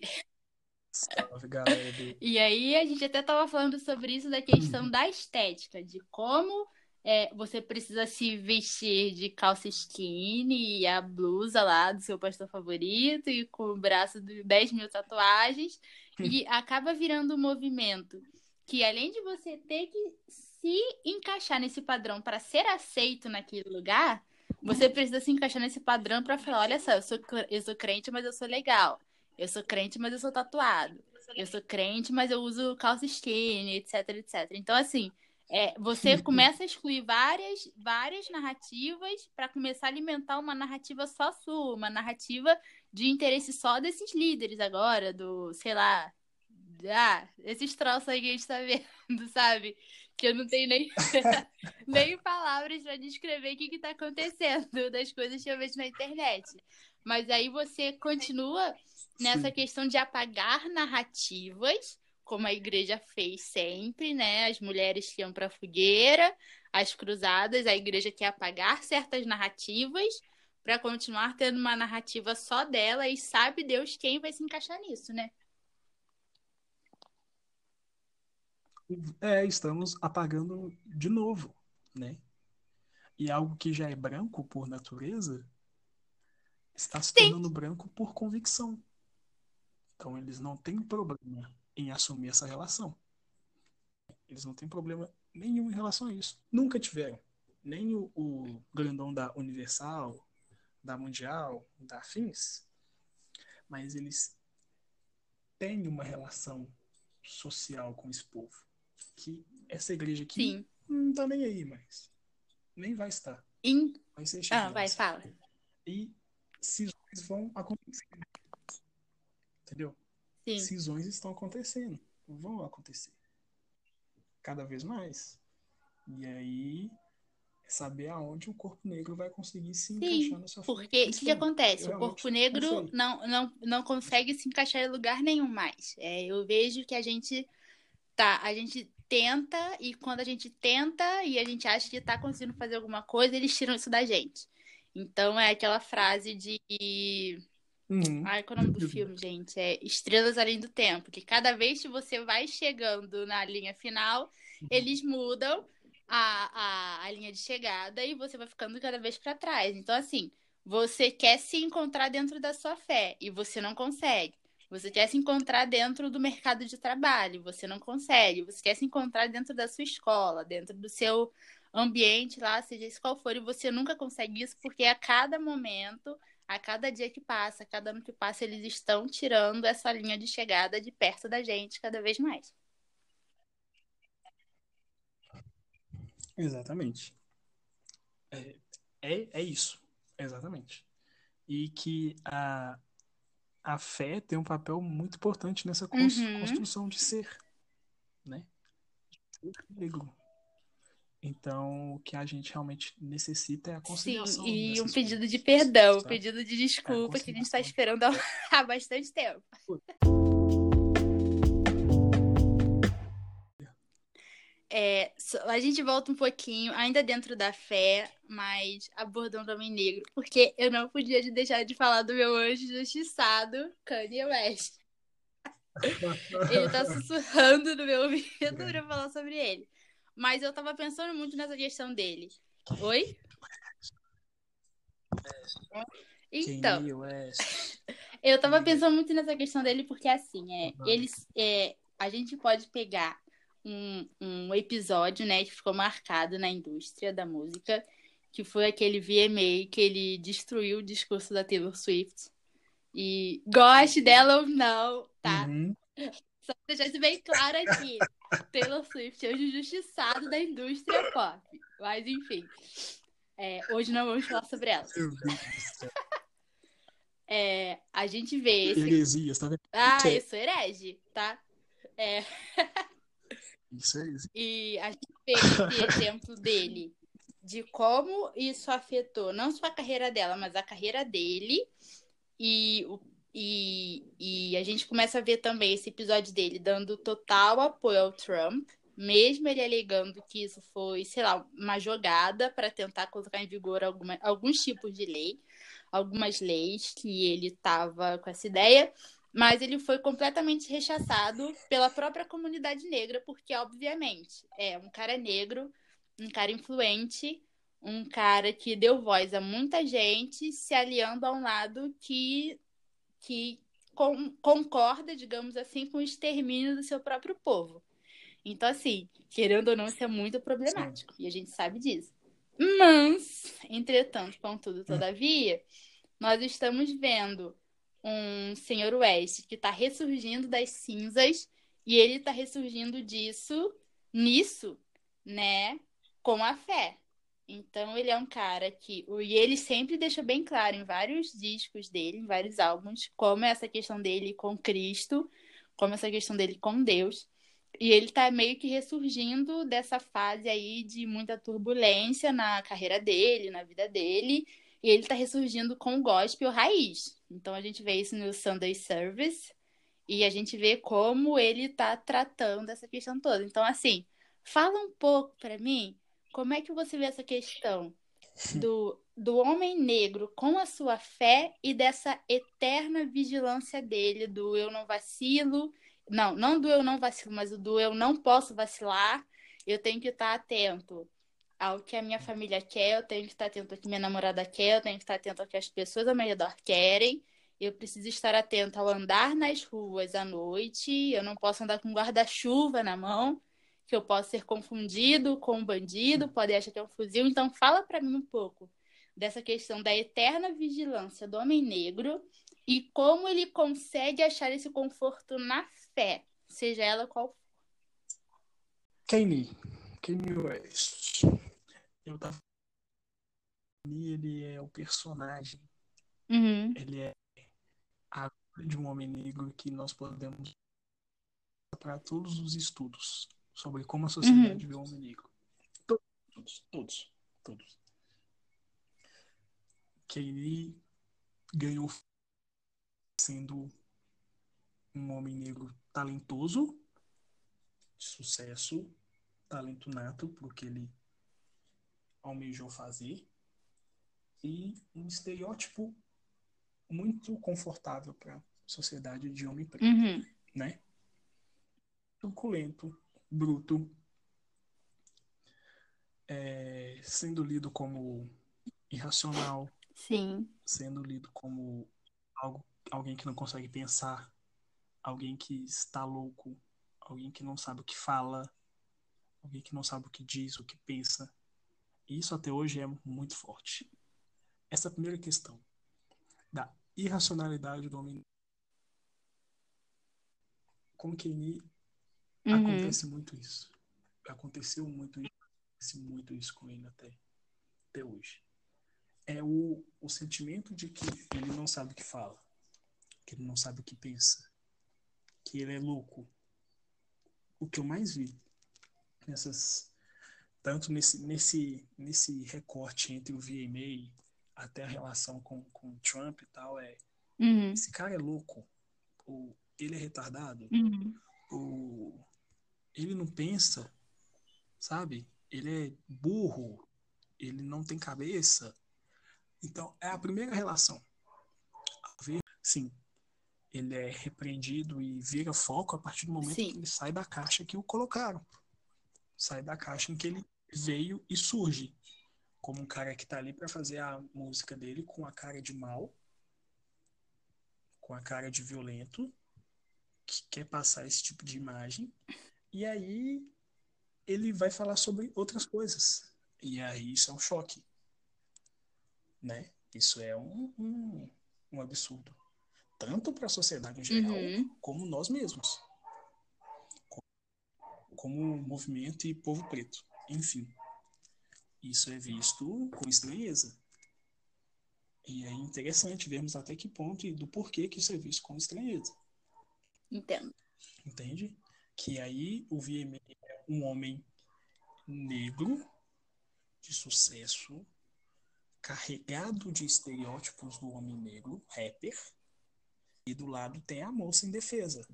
Salve, galera do e aí a gente até tava falando sobre isso da questão da estética, de como é, você precisa se vestir de calça skinny e a blusa lá do seu pastor favorito e com o braço de 10 mil tatuagens. E acaba virando um movimento que, além de você ter que se encaixar nesse padrão para ser aceito naquele lugar, você precisa se encaixar nesse padrão para falar: olha só, eu sou, eu sou crente, mas eu sou legal. Eu sou crente, mas eu sou tatuado. Eu sou crente, mas eu uso calça skinny, etc, etc. Então, assim, é, você começa a excluir várias, várias narrativas para começar a alimentar uma narrativa só sua, uma narrativa de interesse só desses líderes agora, do, sei lá, ah, esses troços aí que a gente tá vendo, sabe? Que eu não tenho nem, nem palavras para descrever o que que tá acontecendo das coisas que eu vejo na internet. Mas aí você continua nessa Sim. questão de apagar narrativas como a igreja fez sempre, né? As mulheres que iam para a fogueira, as cruzadas, a igreja quer apagar certas narrativas para continuar tendo uma narrativa só dela e sabe Deus quem vai se encaixar nisso, né? É, estamos apagando de novo, né? E algo que já é branco por natureza está se tornando Sim. branco por convicção. Então eles não têm problema em assumir essa relação. Eles não têm problema nenhum em relação a isso. Nunca tiveram. Nem o, o grandão da Universal, da Mundial, da Fins, mas eles têm uma relação social com esse povo. Que essa igreja aqui Sim. não tá nem aí mais. Nem vai estar. In... Vai ser ah, vai, fala. E cisões vão acontecer. Entendeu? Sim. Cisões estão acontecendo. Vão acontecer. Cada vez mais. E aí saber aonde o corpo negro vai conseguir se Sim, encaixar na sua Porque o que, que, acontece? Eu o corpo negro não, não, não consegue se encaixar em lugar nenhum mais. É, eu vejo que a gente tá, a gente tenta e quando a gente tenta e a gente acha que está conseguindo fazer alguma coisa, eles tiram isso da gente. Então é aquela frase de Uhum. Ai, qual é o nome do filme, gente? É Estrelas Além do Tempo. Que cada vez que você vai chegando na linha final, uhum. eles mudam a, a, a linha de chegada e você vai ficando cada vez para trás. Então, assim, você quer se encontrar dentro da sua fé e você não consegue. Você quer se encontrar dentro do mercado de trabalho, você não consegue. Você quer se encontrar dentro da sua escola, dentro do seu ambiente lá, seja esse qual for, e você nunca consegue isso porque a cada momento, a cada dia que passa, a cada ano que passa, eles estão tirando essa linha de chegada de perto da gente cada vez mais. Exatamente. É, é, é isso. Exatamente. E que a, a fé tem um papel muito importante nessa uhum. construção de ser, né? Negro. Então, o que a gente realmente necessita é a conciliação. Sim, e um pedido de perdão, um pedido de desculpa é a que a gente está esperando há bastante tempo. É, a gente volta um pouquinho, ainda dentro da fé, mas abordando o homem negro, porque eu não podia deixar de falar do meu anjo justiçado, Kanye West. ele tá sussurrando no meu ouvido pra falar sobre ele. Mas eu tava pensando muito nessa questão dele. Oi? Então, eu tava pensando muito nessa questão dele porque assim, é, eles, é, a gente pode pegar um, um episódio, né, que ficou marcado na indústria da música, que foi aquele VMA que ele destruiu o discurso da Taylor Swift. E goste dela ou não, tá? Uhum. Só pra deixar isso bem claro aqui. Taylor Swift é o injustiçado da indústria pop. Mas, enfim. É, hoje não vamos falar sobre ela. é, a gente vê esse... Heresias, tá vendo? Ah, isso, herege, tá? É... Isso é isso. E a gente vê esse exemplo dele, de como isso afetou não só a carreira dela, mas a carreira dele. E, e, e a gente começa a ver também esse episódio dele dando total apoio ao Trump, mesmo ele alegando que isso foi, sei lá, uma jogada para tentar colocar em vigor alguma, alguns tipos de lei, algumas leis que ele estava com essa ideia mas ele foi completamente rechaçado pela própria comunidade negra, porque, obviamente, é um cara negro, um cara influente, um cara que deu voz a muita gente, se aliando a um lado que, que com, concorda, digamos assim, com o extermínio do seu próprio povo. Então, assim, querendo ou não, isso é muito problemático, Sim. e a gente sabe disso. Mas, entretanto, contudo, todavia, nós estamos vendo um senhor West que está ressurgindo das cinzas e ele está ressurgindo disso, nisso, né, com a fé. Então ele é um cara que. E ele sempre deixa bem claro em vários discos dele, em vários álbuns, como é essa questão dele com Cristo, como essa questão dele com Deus. E ele está meio que ressurgindo dessa fase aí de muita turbulência na carreira dele, na vida dele. E ele está ressurgindo com o gospel raiz. Então a gente vê isso no Sunday Service. E a gente vê como ele está tratando essa questão toda. Então, assim, fala um pouco para mim como é que você vê essa questão do, do homem negro com a sua fé e dessa eterna vigilância dele, do eu não vacilo. Não, não do eu não vacilo, mas do eu não posso vacilar. Eu tenho que estar atento ao que a minha família quer, eu tenho que estar atento ao que minha namorada quer, eu tenho que estar atento ao que as pessoas ao meu redor querem. Eu preciso estar atento ao andar nas ruas à noite. Eu não posso andar com guarda-chuva na mão, que eu posso ser confundido com um bandido, pode achar que é um fuzil. Então, fala para mim um pouco dessa questão da eterna vigilância do homem negro e como ele consegue achar esse conforto na fé, seja ela qual for. Kanye, Kanye West. Eu tava ele é o personagem. Uhum. Ele é a de um homem negro que nós podemos para todos os estudos sobre como a sociedade uhum. vê o homem negro. Todos, todos, todos. Que ele ganhou sendo um homem negro talentoso, de sucesso, talento nato, porque ele almejou fazer, e um estereótipo muito confortável para a sociedade de homem preto, uhum. né? Truculento, bruto, é, sendo lido como irracional, Sim. sendo lido como algo, alguém que não consegue pensar, alguém que está louco, alguém que não sabe o que fala, alguém que não sabe o que diz, o que pensa. E isso até hoje é muito forte. Essa primeira questão da irracionalidade do homem. Com Kenny uhum. acontece muito isso. Aconteceu muito isso, acontece muito isso com ele até, até hoje. É o, o sentimento de que ele não sabe o que fala, que ele não sabe o que pensa, que ele é louco. O que eu mais vi nessas tanto nesse nesse nesse recorte entre o VMA até a relação com, com Trump e tal, é uhum. esse cara é louco, ou ele é retardado, uhum. ou ele não pensa, sabe? Ele é burro, ele não tem cabeça. Então, é a primeira relação. Sim, ele é repreendido e vira foco a partir do momento Sim. que ele sai da caixa que o colocaram. Sai da caixa em que ele veio e surge como um cara que tá ali para fazer a música dele com a cara de mal, com a cara de violento, que quer passar esse tipo de imagem. E aí ele vai falar sobre outras coisas. E aí isso é um choque. Né? Isso é um, um, um absurdo. Tanto para a sociedade em geral, uhum. como nós mesmos. Como movimento e povo preto. Enfim isso é visto com estranheza. E é interessante vermos até que ponto e do porquê que isso é visto com estranheza. Entendo. Entende? Que aí o VMA é um homem negro de sucesso, carregado de estereótipos do homem negro, rapper, e do lado tem a moça indefesa.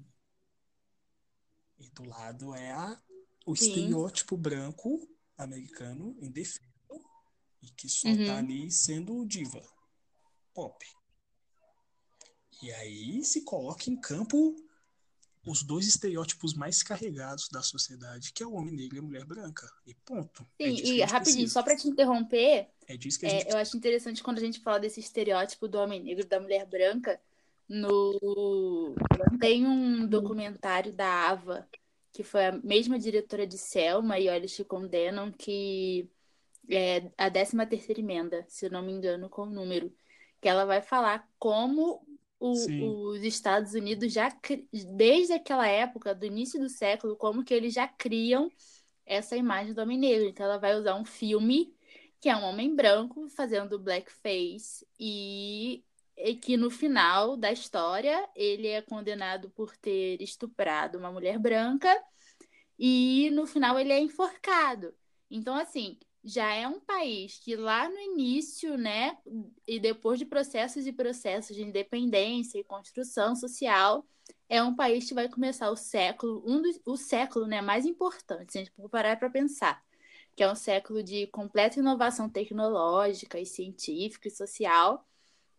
E do lado é a, o Sim. estereótipo branco americano indefeso e que só uhum. tá ali sendo diva pop. E aí se coloca em campo os dois estereótipos mais carregados da sociedade, que é o homem negro e a mulher branca. E ponto. É Sim, é e rapidinho, precisa. só para te interromper, é disso que a é, gente eu acho interessante quando a gente fala desse estereótipo do homem negro e da mulher branca, no tem um documentário da Ava que foi a mesma diretora de Selma e Olhos Te Condenam, que é a 13 terceira emenda, se não me engano, com o número, que ela vai falar como o, os Estados Unidos já, desde aquela época, do início do século, como que eles já criam essa imagem do homem negro. Então ela vai usar um filme que é um homem branco fazendo blackface e e que no final da história ele é condenado por ter estuprado uma mulher branca e no final ele é enforcado. Então, assim, já é um país que lá no início, né, e depois de processos e processos de independência e construção social, é um país que vai começar o século, um dos, o século, né, mais importante, se a gente for parar para pensar, que é um século de completa inovação tecnológica e científica e social.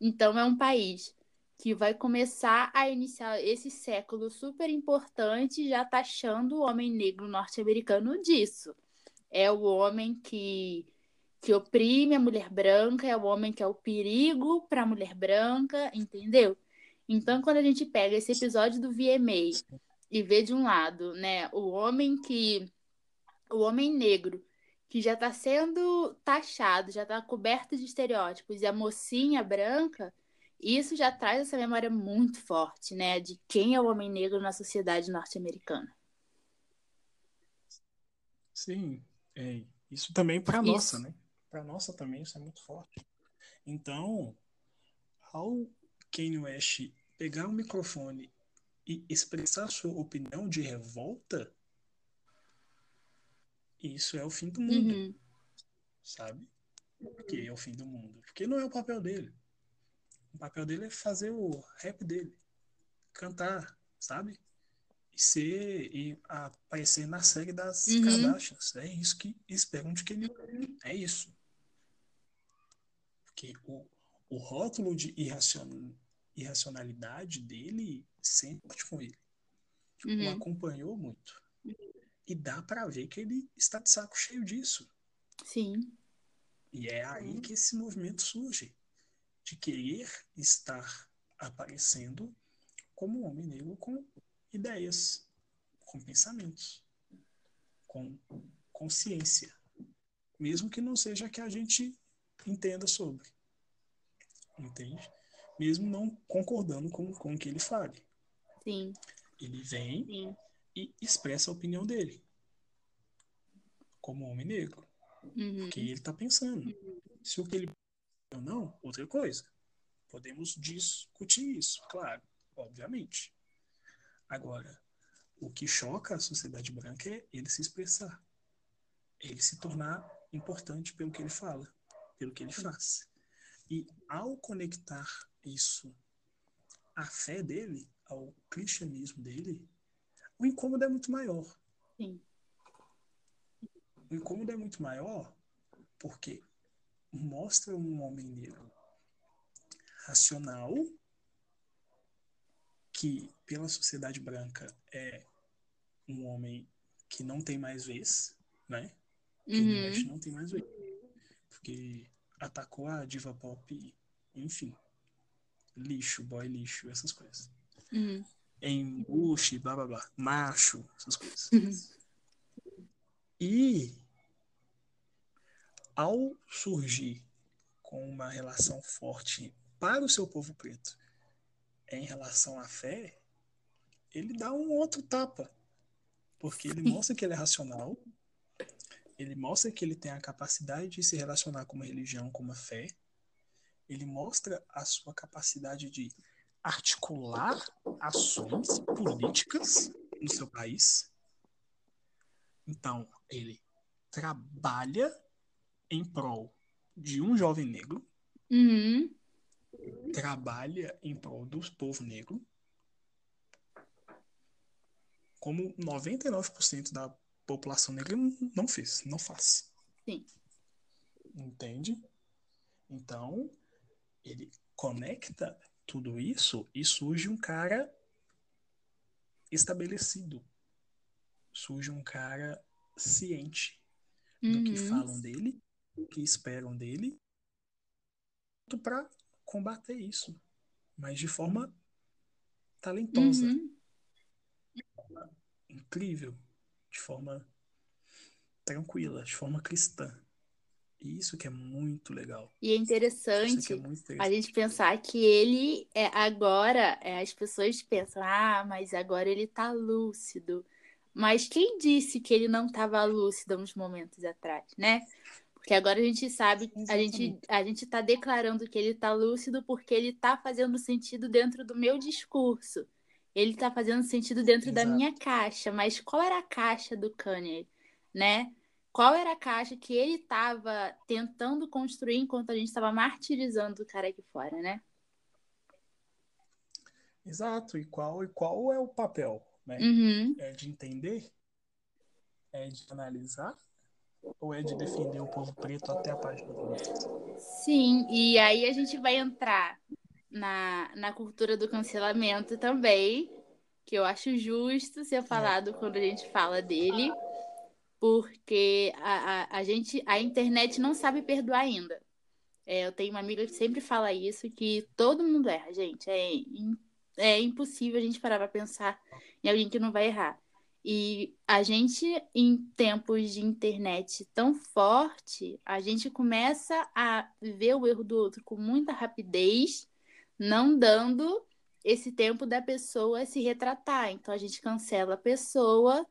Então é um país que vai começar a iniciar esse século super importante já taxando o homem negro norte-americano disso é o homem que, que oprime a mulher branca, é o homem que é o perigo para a mulher branca, entendeu? Então, quando a gente pega esse episódio do VMA e vê de um lado, né, o homem que o homem negro que já está sendo taxado, já está coberto de estereótipos, e a mocinha branca, isso já traz essa memória muito forte, né, de quem é o homem negro na sociedade norte-americana. Sim, é, isso também para nossa, né? Para nossa também isso é muito forte. Então, ao Kanye West pegar o microfone e expressar sua opinião de revolta, isso é o fim do mundo. Uhum. Sabe? Porque é o fim do mundo. Porque não é o papel dele. O papel dele é fazer o rap dele. Cantar, sabe? Ser e aparecer na série das uhum. Kardashians. É isso que esperam de ele é isso. Porque o, o rótulo de irracion, irracionalidade dele sempre com ele. Uhum. O acompanhou muito. E dá para ver que ele está de saco cheio disso. Sim. E é aí que esse movimento surge de querer estar aparecendo como um homem negro com ideias, com pensamentos, com consciência, mesmo que não seja que a gente entenda sobre. Entende? Mesmo não concordando com, com o que ele fale. Sim. Ele vem Sim. e expressa a opinião dele. Como homem negro. Uhum. Porque ele está pensando. Uhum. Se o que ele ou não, outra coisa. Podemos discutir isso, claro, obviamente. Agora, o que choca a sociedade branca é ele se expressar, ele se tornar importante pelo que ele fala, pelo que ele faz. E ao conectar isso à fé dele, ao cristianismo dele, o incômodo é muito maior. Sim. O incômodo é muito maior porque mostra um homem negro racional que pela sociedade branca é um homem que não tem mais vez, né? Que uhum. não tem mais vez. Porque atacou a diva pop, enfim. Lixo, boy lixo, essas coisas. Uhum. Embuste, blá blá blá. Macho, essas coisas. Uhum. E ao surgir com uma relação forte para o seu povo preto em relação à fé, ele dá um outro tapa. Porque ele mostra que ele é racional, ele mostra que ele tem a capacidade de se relacionar com uma religião, com uma fé, ele mostra a sua capacidade de articular ações políticas no seu país. Então, ele trabalha em prol de um jovem negro, uhum trabalha em prol do povo negro, como 99% da população negra não fez, não faz. Sim. Entende? Então, ele conecta tudo isso e surge um cara estabelecido. Surge um cara ciente uhum. do que uhum. falam dele, do que esperam dele, para combater isso, mas de forma talentosa, uhum. incrível, de forma tranquila, de forma cristã. E isso que é muito legal. E é interessante, é interessante. a gente pensar que ele é agora, é, as pessoas pensam, ah, mas agora ele tá lúcido. Mas quem disse que ele não estava lúcido uns momentos atrás, né? Porque agora a gente sabe, a gente, a gente está declarando que ele está lúcido porque ele está fazendo sentido dentro do meu discurso. Ele está fazendo sentido dentro Exato. da minha caixa. Mas qual era a caixa do Kanye, né? qual era a caixa que ele estava tentando construir enquanto a gente estava martirizando o cara aqui fora, né? Exato. E qual, e qual é o papel? Né? Uhum. É de entender? É de analisar? Ou é de defender o povo preto até a página 2? Sim, e aí a gente vai entrar na, na cultura do cancelamento também, que eu acho justo ser falado quando a gente fala dele, porque a, a, a gente, a internet não sabe perdoar ainda. É, eu tenho uma amiga que sempre fala isso, que todo mundo erra, gente. É, é impossível a gente parar para pensar em alguém que não vai errar. E a gente, em tempos de internet tão forte, a gente começa a ver o erro do outro com muita rapidez, não dando esse tempo da pessoa se retratar. Então a gente cancela a pessoa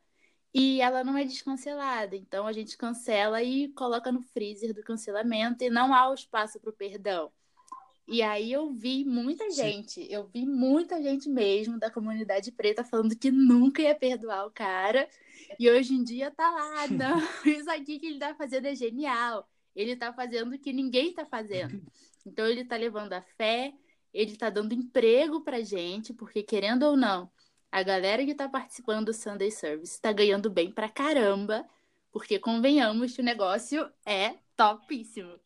e ela não é descancelada. Então a gente cancela e coloca no freezer do cancelamento e não há o espaço para o perdão. E aí eu vi muita gente, eu vi muita gente mesmo da comunidade preta falando que nunca ia perdoar o cara. E hoje em dia tá lá, não, isso aqui que ele tá fazendo é genial. Ele tá fazendo o que ninguém tá fazendo. Então ele tá levando a fé, ele tá dando emprego pra gente, porque querendo ou não, a galera que tá participando do Sunday Service tá ganhando bem pra caramba, porque convenhamos que o negócio é topíssimo.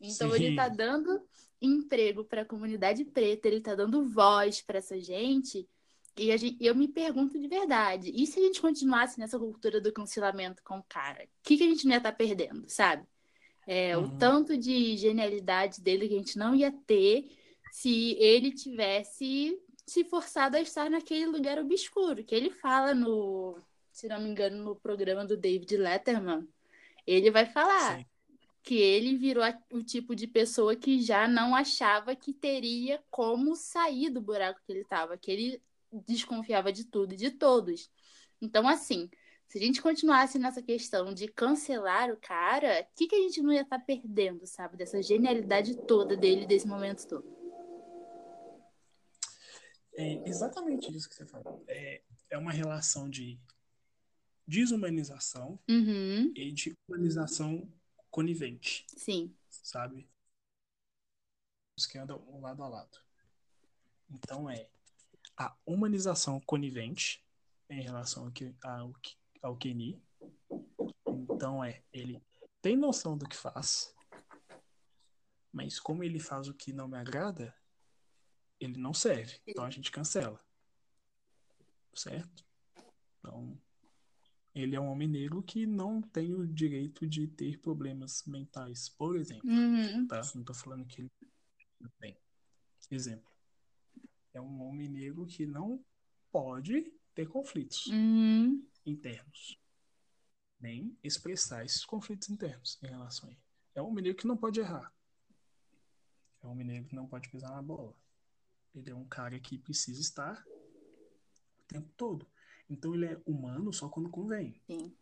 Então Sim. ele tá dando emprego para a comunidade preta, ele está dando voz para essa gente. E gente, eu me pergunto de verdade, e se a gente continuasse nessa cultura do cancelamento com o cara? O que, que a gente não ia estar tá perdendo, sabe? É, uhum. O tanto de genialidade dele que a gente não ia ter se ele tivesse se forçado a estar naquele lugar obscuro, que ele fala no, se não me engano, no programa do David Letterman. Ele vai falar. Sim que ele virou o tipo de pessoa que já não achava que teria como sair do buraco que ele estava, que ele desconfiava de tudo e de todos. Então, assim, se a gente continuasse nessa questão de cancelar o cara, o que, que a gente não ia estar tá perdendo, sabe? Dessa genialidade toda dele, desse momento todo. É exatamente isso que você falou. É, é uma relação de desumanização uhum. e de humanização conivente. Sim. Sabe? Os que andam lado a lado. Então é a humanização conivente em relação ao, que, ao, ao Kenny. Então é, ele tem noção do que faz, mas como ele faz o que não me agrada, ele não serve. Então a gente cancela. Certo? Então, ele é um homem negro que não tem o direito de ter problemas mentais, por exemplo. Uhum. Tá? Não tô falando que ele tem. Exemplo. É um homem negro que não pode ter conflitos uhum. internos. Nem expressar esses conflitos internos em relação a ele. É um homem negro que não pode errar. É um homem negro que não pode pisar na bola. Ele é um cara que precisa estar o tempo todo. Então ele é humano só quando convém. Sim.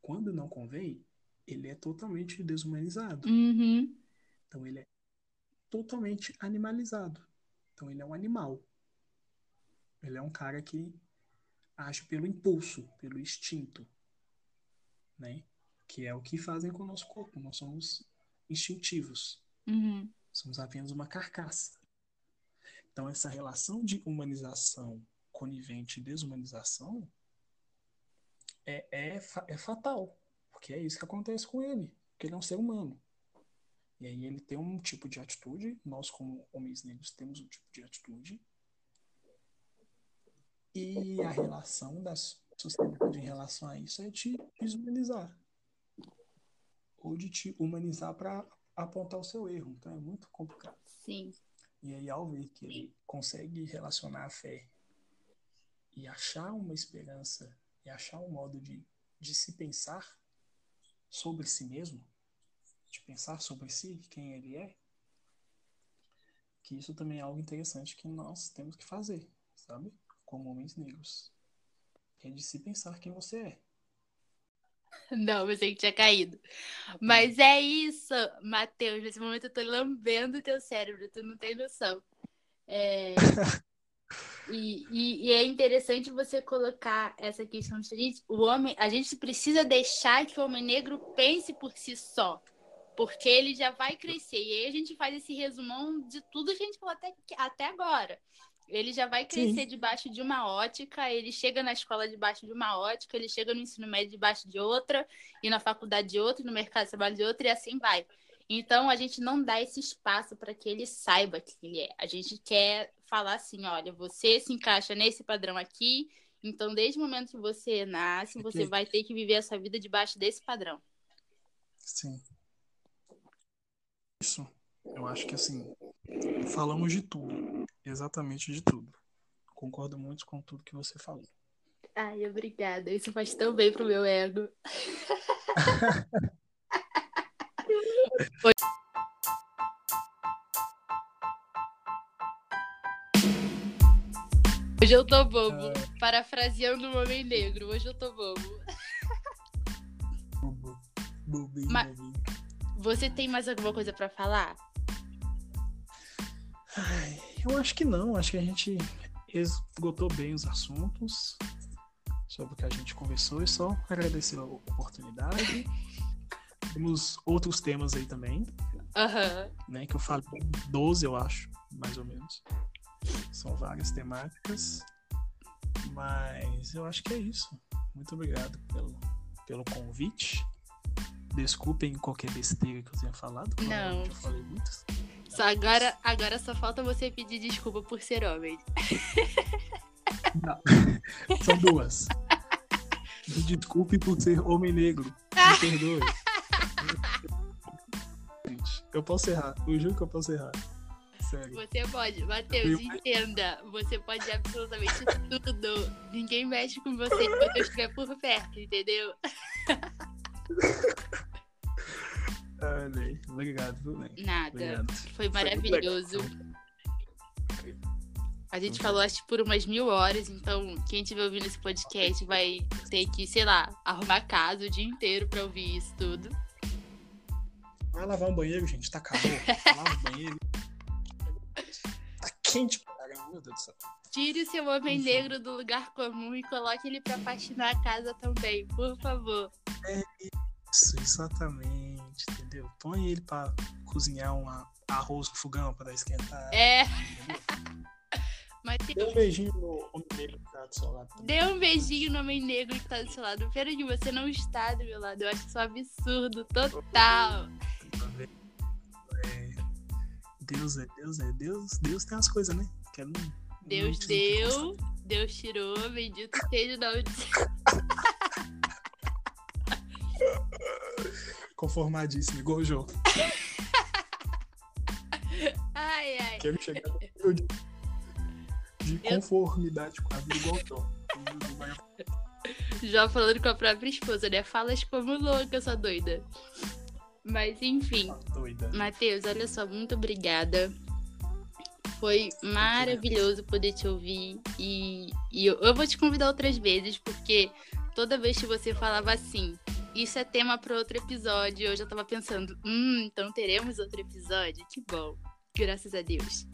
Quando não convém, ele é totalmente desumanizado. Uhum. Então ele é totalmente animalizado. Então ele é um animal. Ele é um cara que age pelo impulso, pelo instinto, né? Que é o que fazem com o nosso corpo. Nós somos instintivos. Uhum. Somos apenas uma carcaça. Então essa relação de humanização conivente e desumanização é, é, é fatal. Porque é isso que acontece com ele. Porque ele é um ser humano. E aí ele tem um tipo de atitude, nós como homens negros temos um tipo de atitude. E a relação da sociedade em relação a isso é te desumanizar. Ou de te humanizar para apontar o seu erro. Então é muito complicado. Sim. E aí, ao ver que ele consegue relacionar a fé e achar uma esperança e achar um modo de, de se pensar sobre si mesmo, de pensar sobre si, quem ele é, que isso também é algo interessante que nós temos que fazer, sabe? Como homens negros. É de se pensar quem você é. Não, pensei que tinha caído. Mas é isso, Matheus. Nesse momento eu tô lambendo o teu cérebro, tu não tem noção. É... E, e, e, é interessante você colocar essa questão de o homem, a gente precisa deixar que o homem negro pense por si só, porque ele já vai crescer. E aí a gente faz esse resumão de tudo que a gente falou até, até agora. Ele já vai crescer Sim. debaixo de uma ótica, ele chega na escola debaixo de uma ótica, ele chega no ensino médio debaixo de outra, e na faculdade de outra, e no mercado de trabalho de outra, e assim vai. Então a gente não dá esse espaço para que ele saiba quem ele é. A gente quer falar assim, olha, você se encaixa nesse padrão aqui, então desde o momento que você nasce, é você vai ter que viver a sua vida debaixo desse padrão. Sim. Isso. Eu acho que assim, falamos de tudo, exatamente de tudo. Concordo muito com tudo que você falou. Ai, obrigada. Isso faz tão bem pro meu ego. Hoje eu tô bobo. Uh... Parafraseando o Homem Negro. Hoje eu tô bobo. Bobo. Bobinho, Mas... Você tem mais alguma coisa para falar? Ai, eu acho que não. Acho que a gente esgotou bem os assuntos sobre o que a gente conversou. E só agradecer a oportunidade. Temos outros temas aí também. Uhum. Né, que eu falo 12, eu acho, mais ou menos. São várias temáticas. Mas eu acho que é isso. Muito obrigado pelo, pelo convite. Desculpem qualquer besteira que eu tenha falado. Não. Eu falei muitas. Só agora, agora só falta você pedir desculpa por ser homem. Não. São duas. Desculpe por ser homem negro. Me perdoe. Eu posso errar. Eu juro que eu posso errar. Sério. Você pode. Matheus, entenda. Você pode absolutamente tudo. Ninguém mexe com você enquanto eu estiver por perto, entendeu? Ah, Obrigado, viu, Nada. Obrigado. Foi maravilhoso. A gente falou acho por umas mil horas, então quem estiver ouvindo esse podcast vai ter que, sei lá, arrumar casa o dia inteiro pra ouvir isso tudo. Vai lavar um banheiro, gente, tá calor. Lava o banheiro. Tá quente pra caramba, meu Deus do céu. Tire o seu homem Enfim. negro do lugar comum e coloque ele pra faxinar a casa também, por favor. É isso, exatamente, entendeu? Põe ele pra cozinhar um arroz no fogão pra esquentar. É. Mas tem... Dê um beijinho no homem negro que tá do seu lado. Também. Dê um beijinho no homem negro que tá do seu lado. Pena que você não está do meu lado. Eu acho isso um absurdo total. É... Deus é Deus, é Deus. Deus tem as coisas, né? Que não, Deus não deu, Deus tirou, bendito seja o nome de Conformadíssimo, igual o jogo. ai, ai. Quero chegar no nível de, de conformidade com a vida igual o Jó. Já falando com a própria esposa, né? Falas como louca, sua doida. Mas enfim. Doida. Matheus, olha só, muito obrigada. Foi maravilhoso poder te ouvir. E, e eu, eu vou te convidar outras vezes, porque toda vez que você falava assim, isso é tema para outro episódio. Eu já tava pensando, hum, então teremos outro episódio? Que bom. Graças a Deus.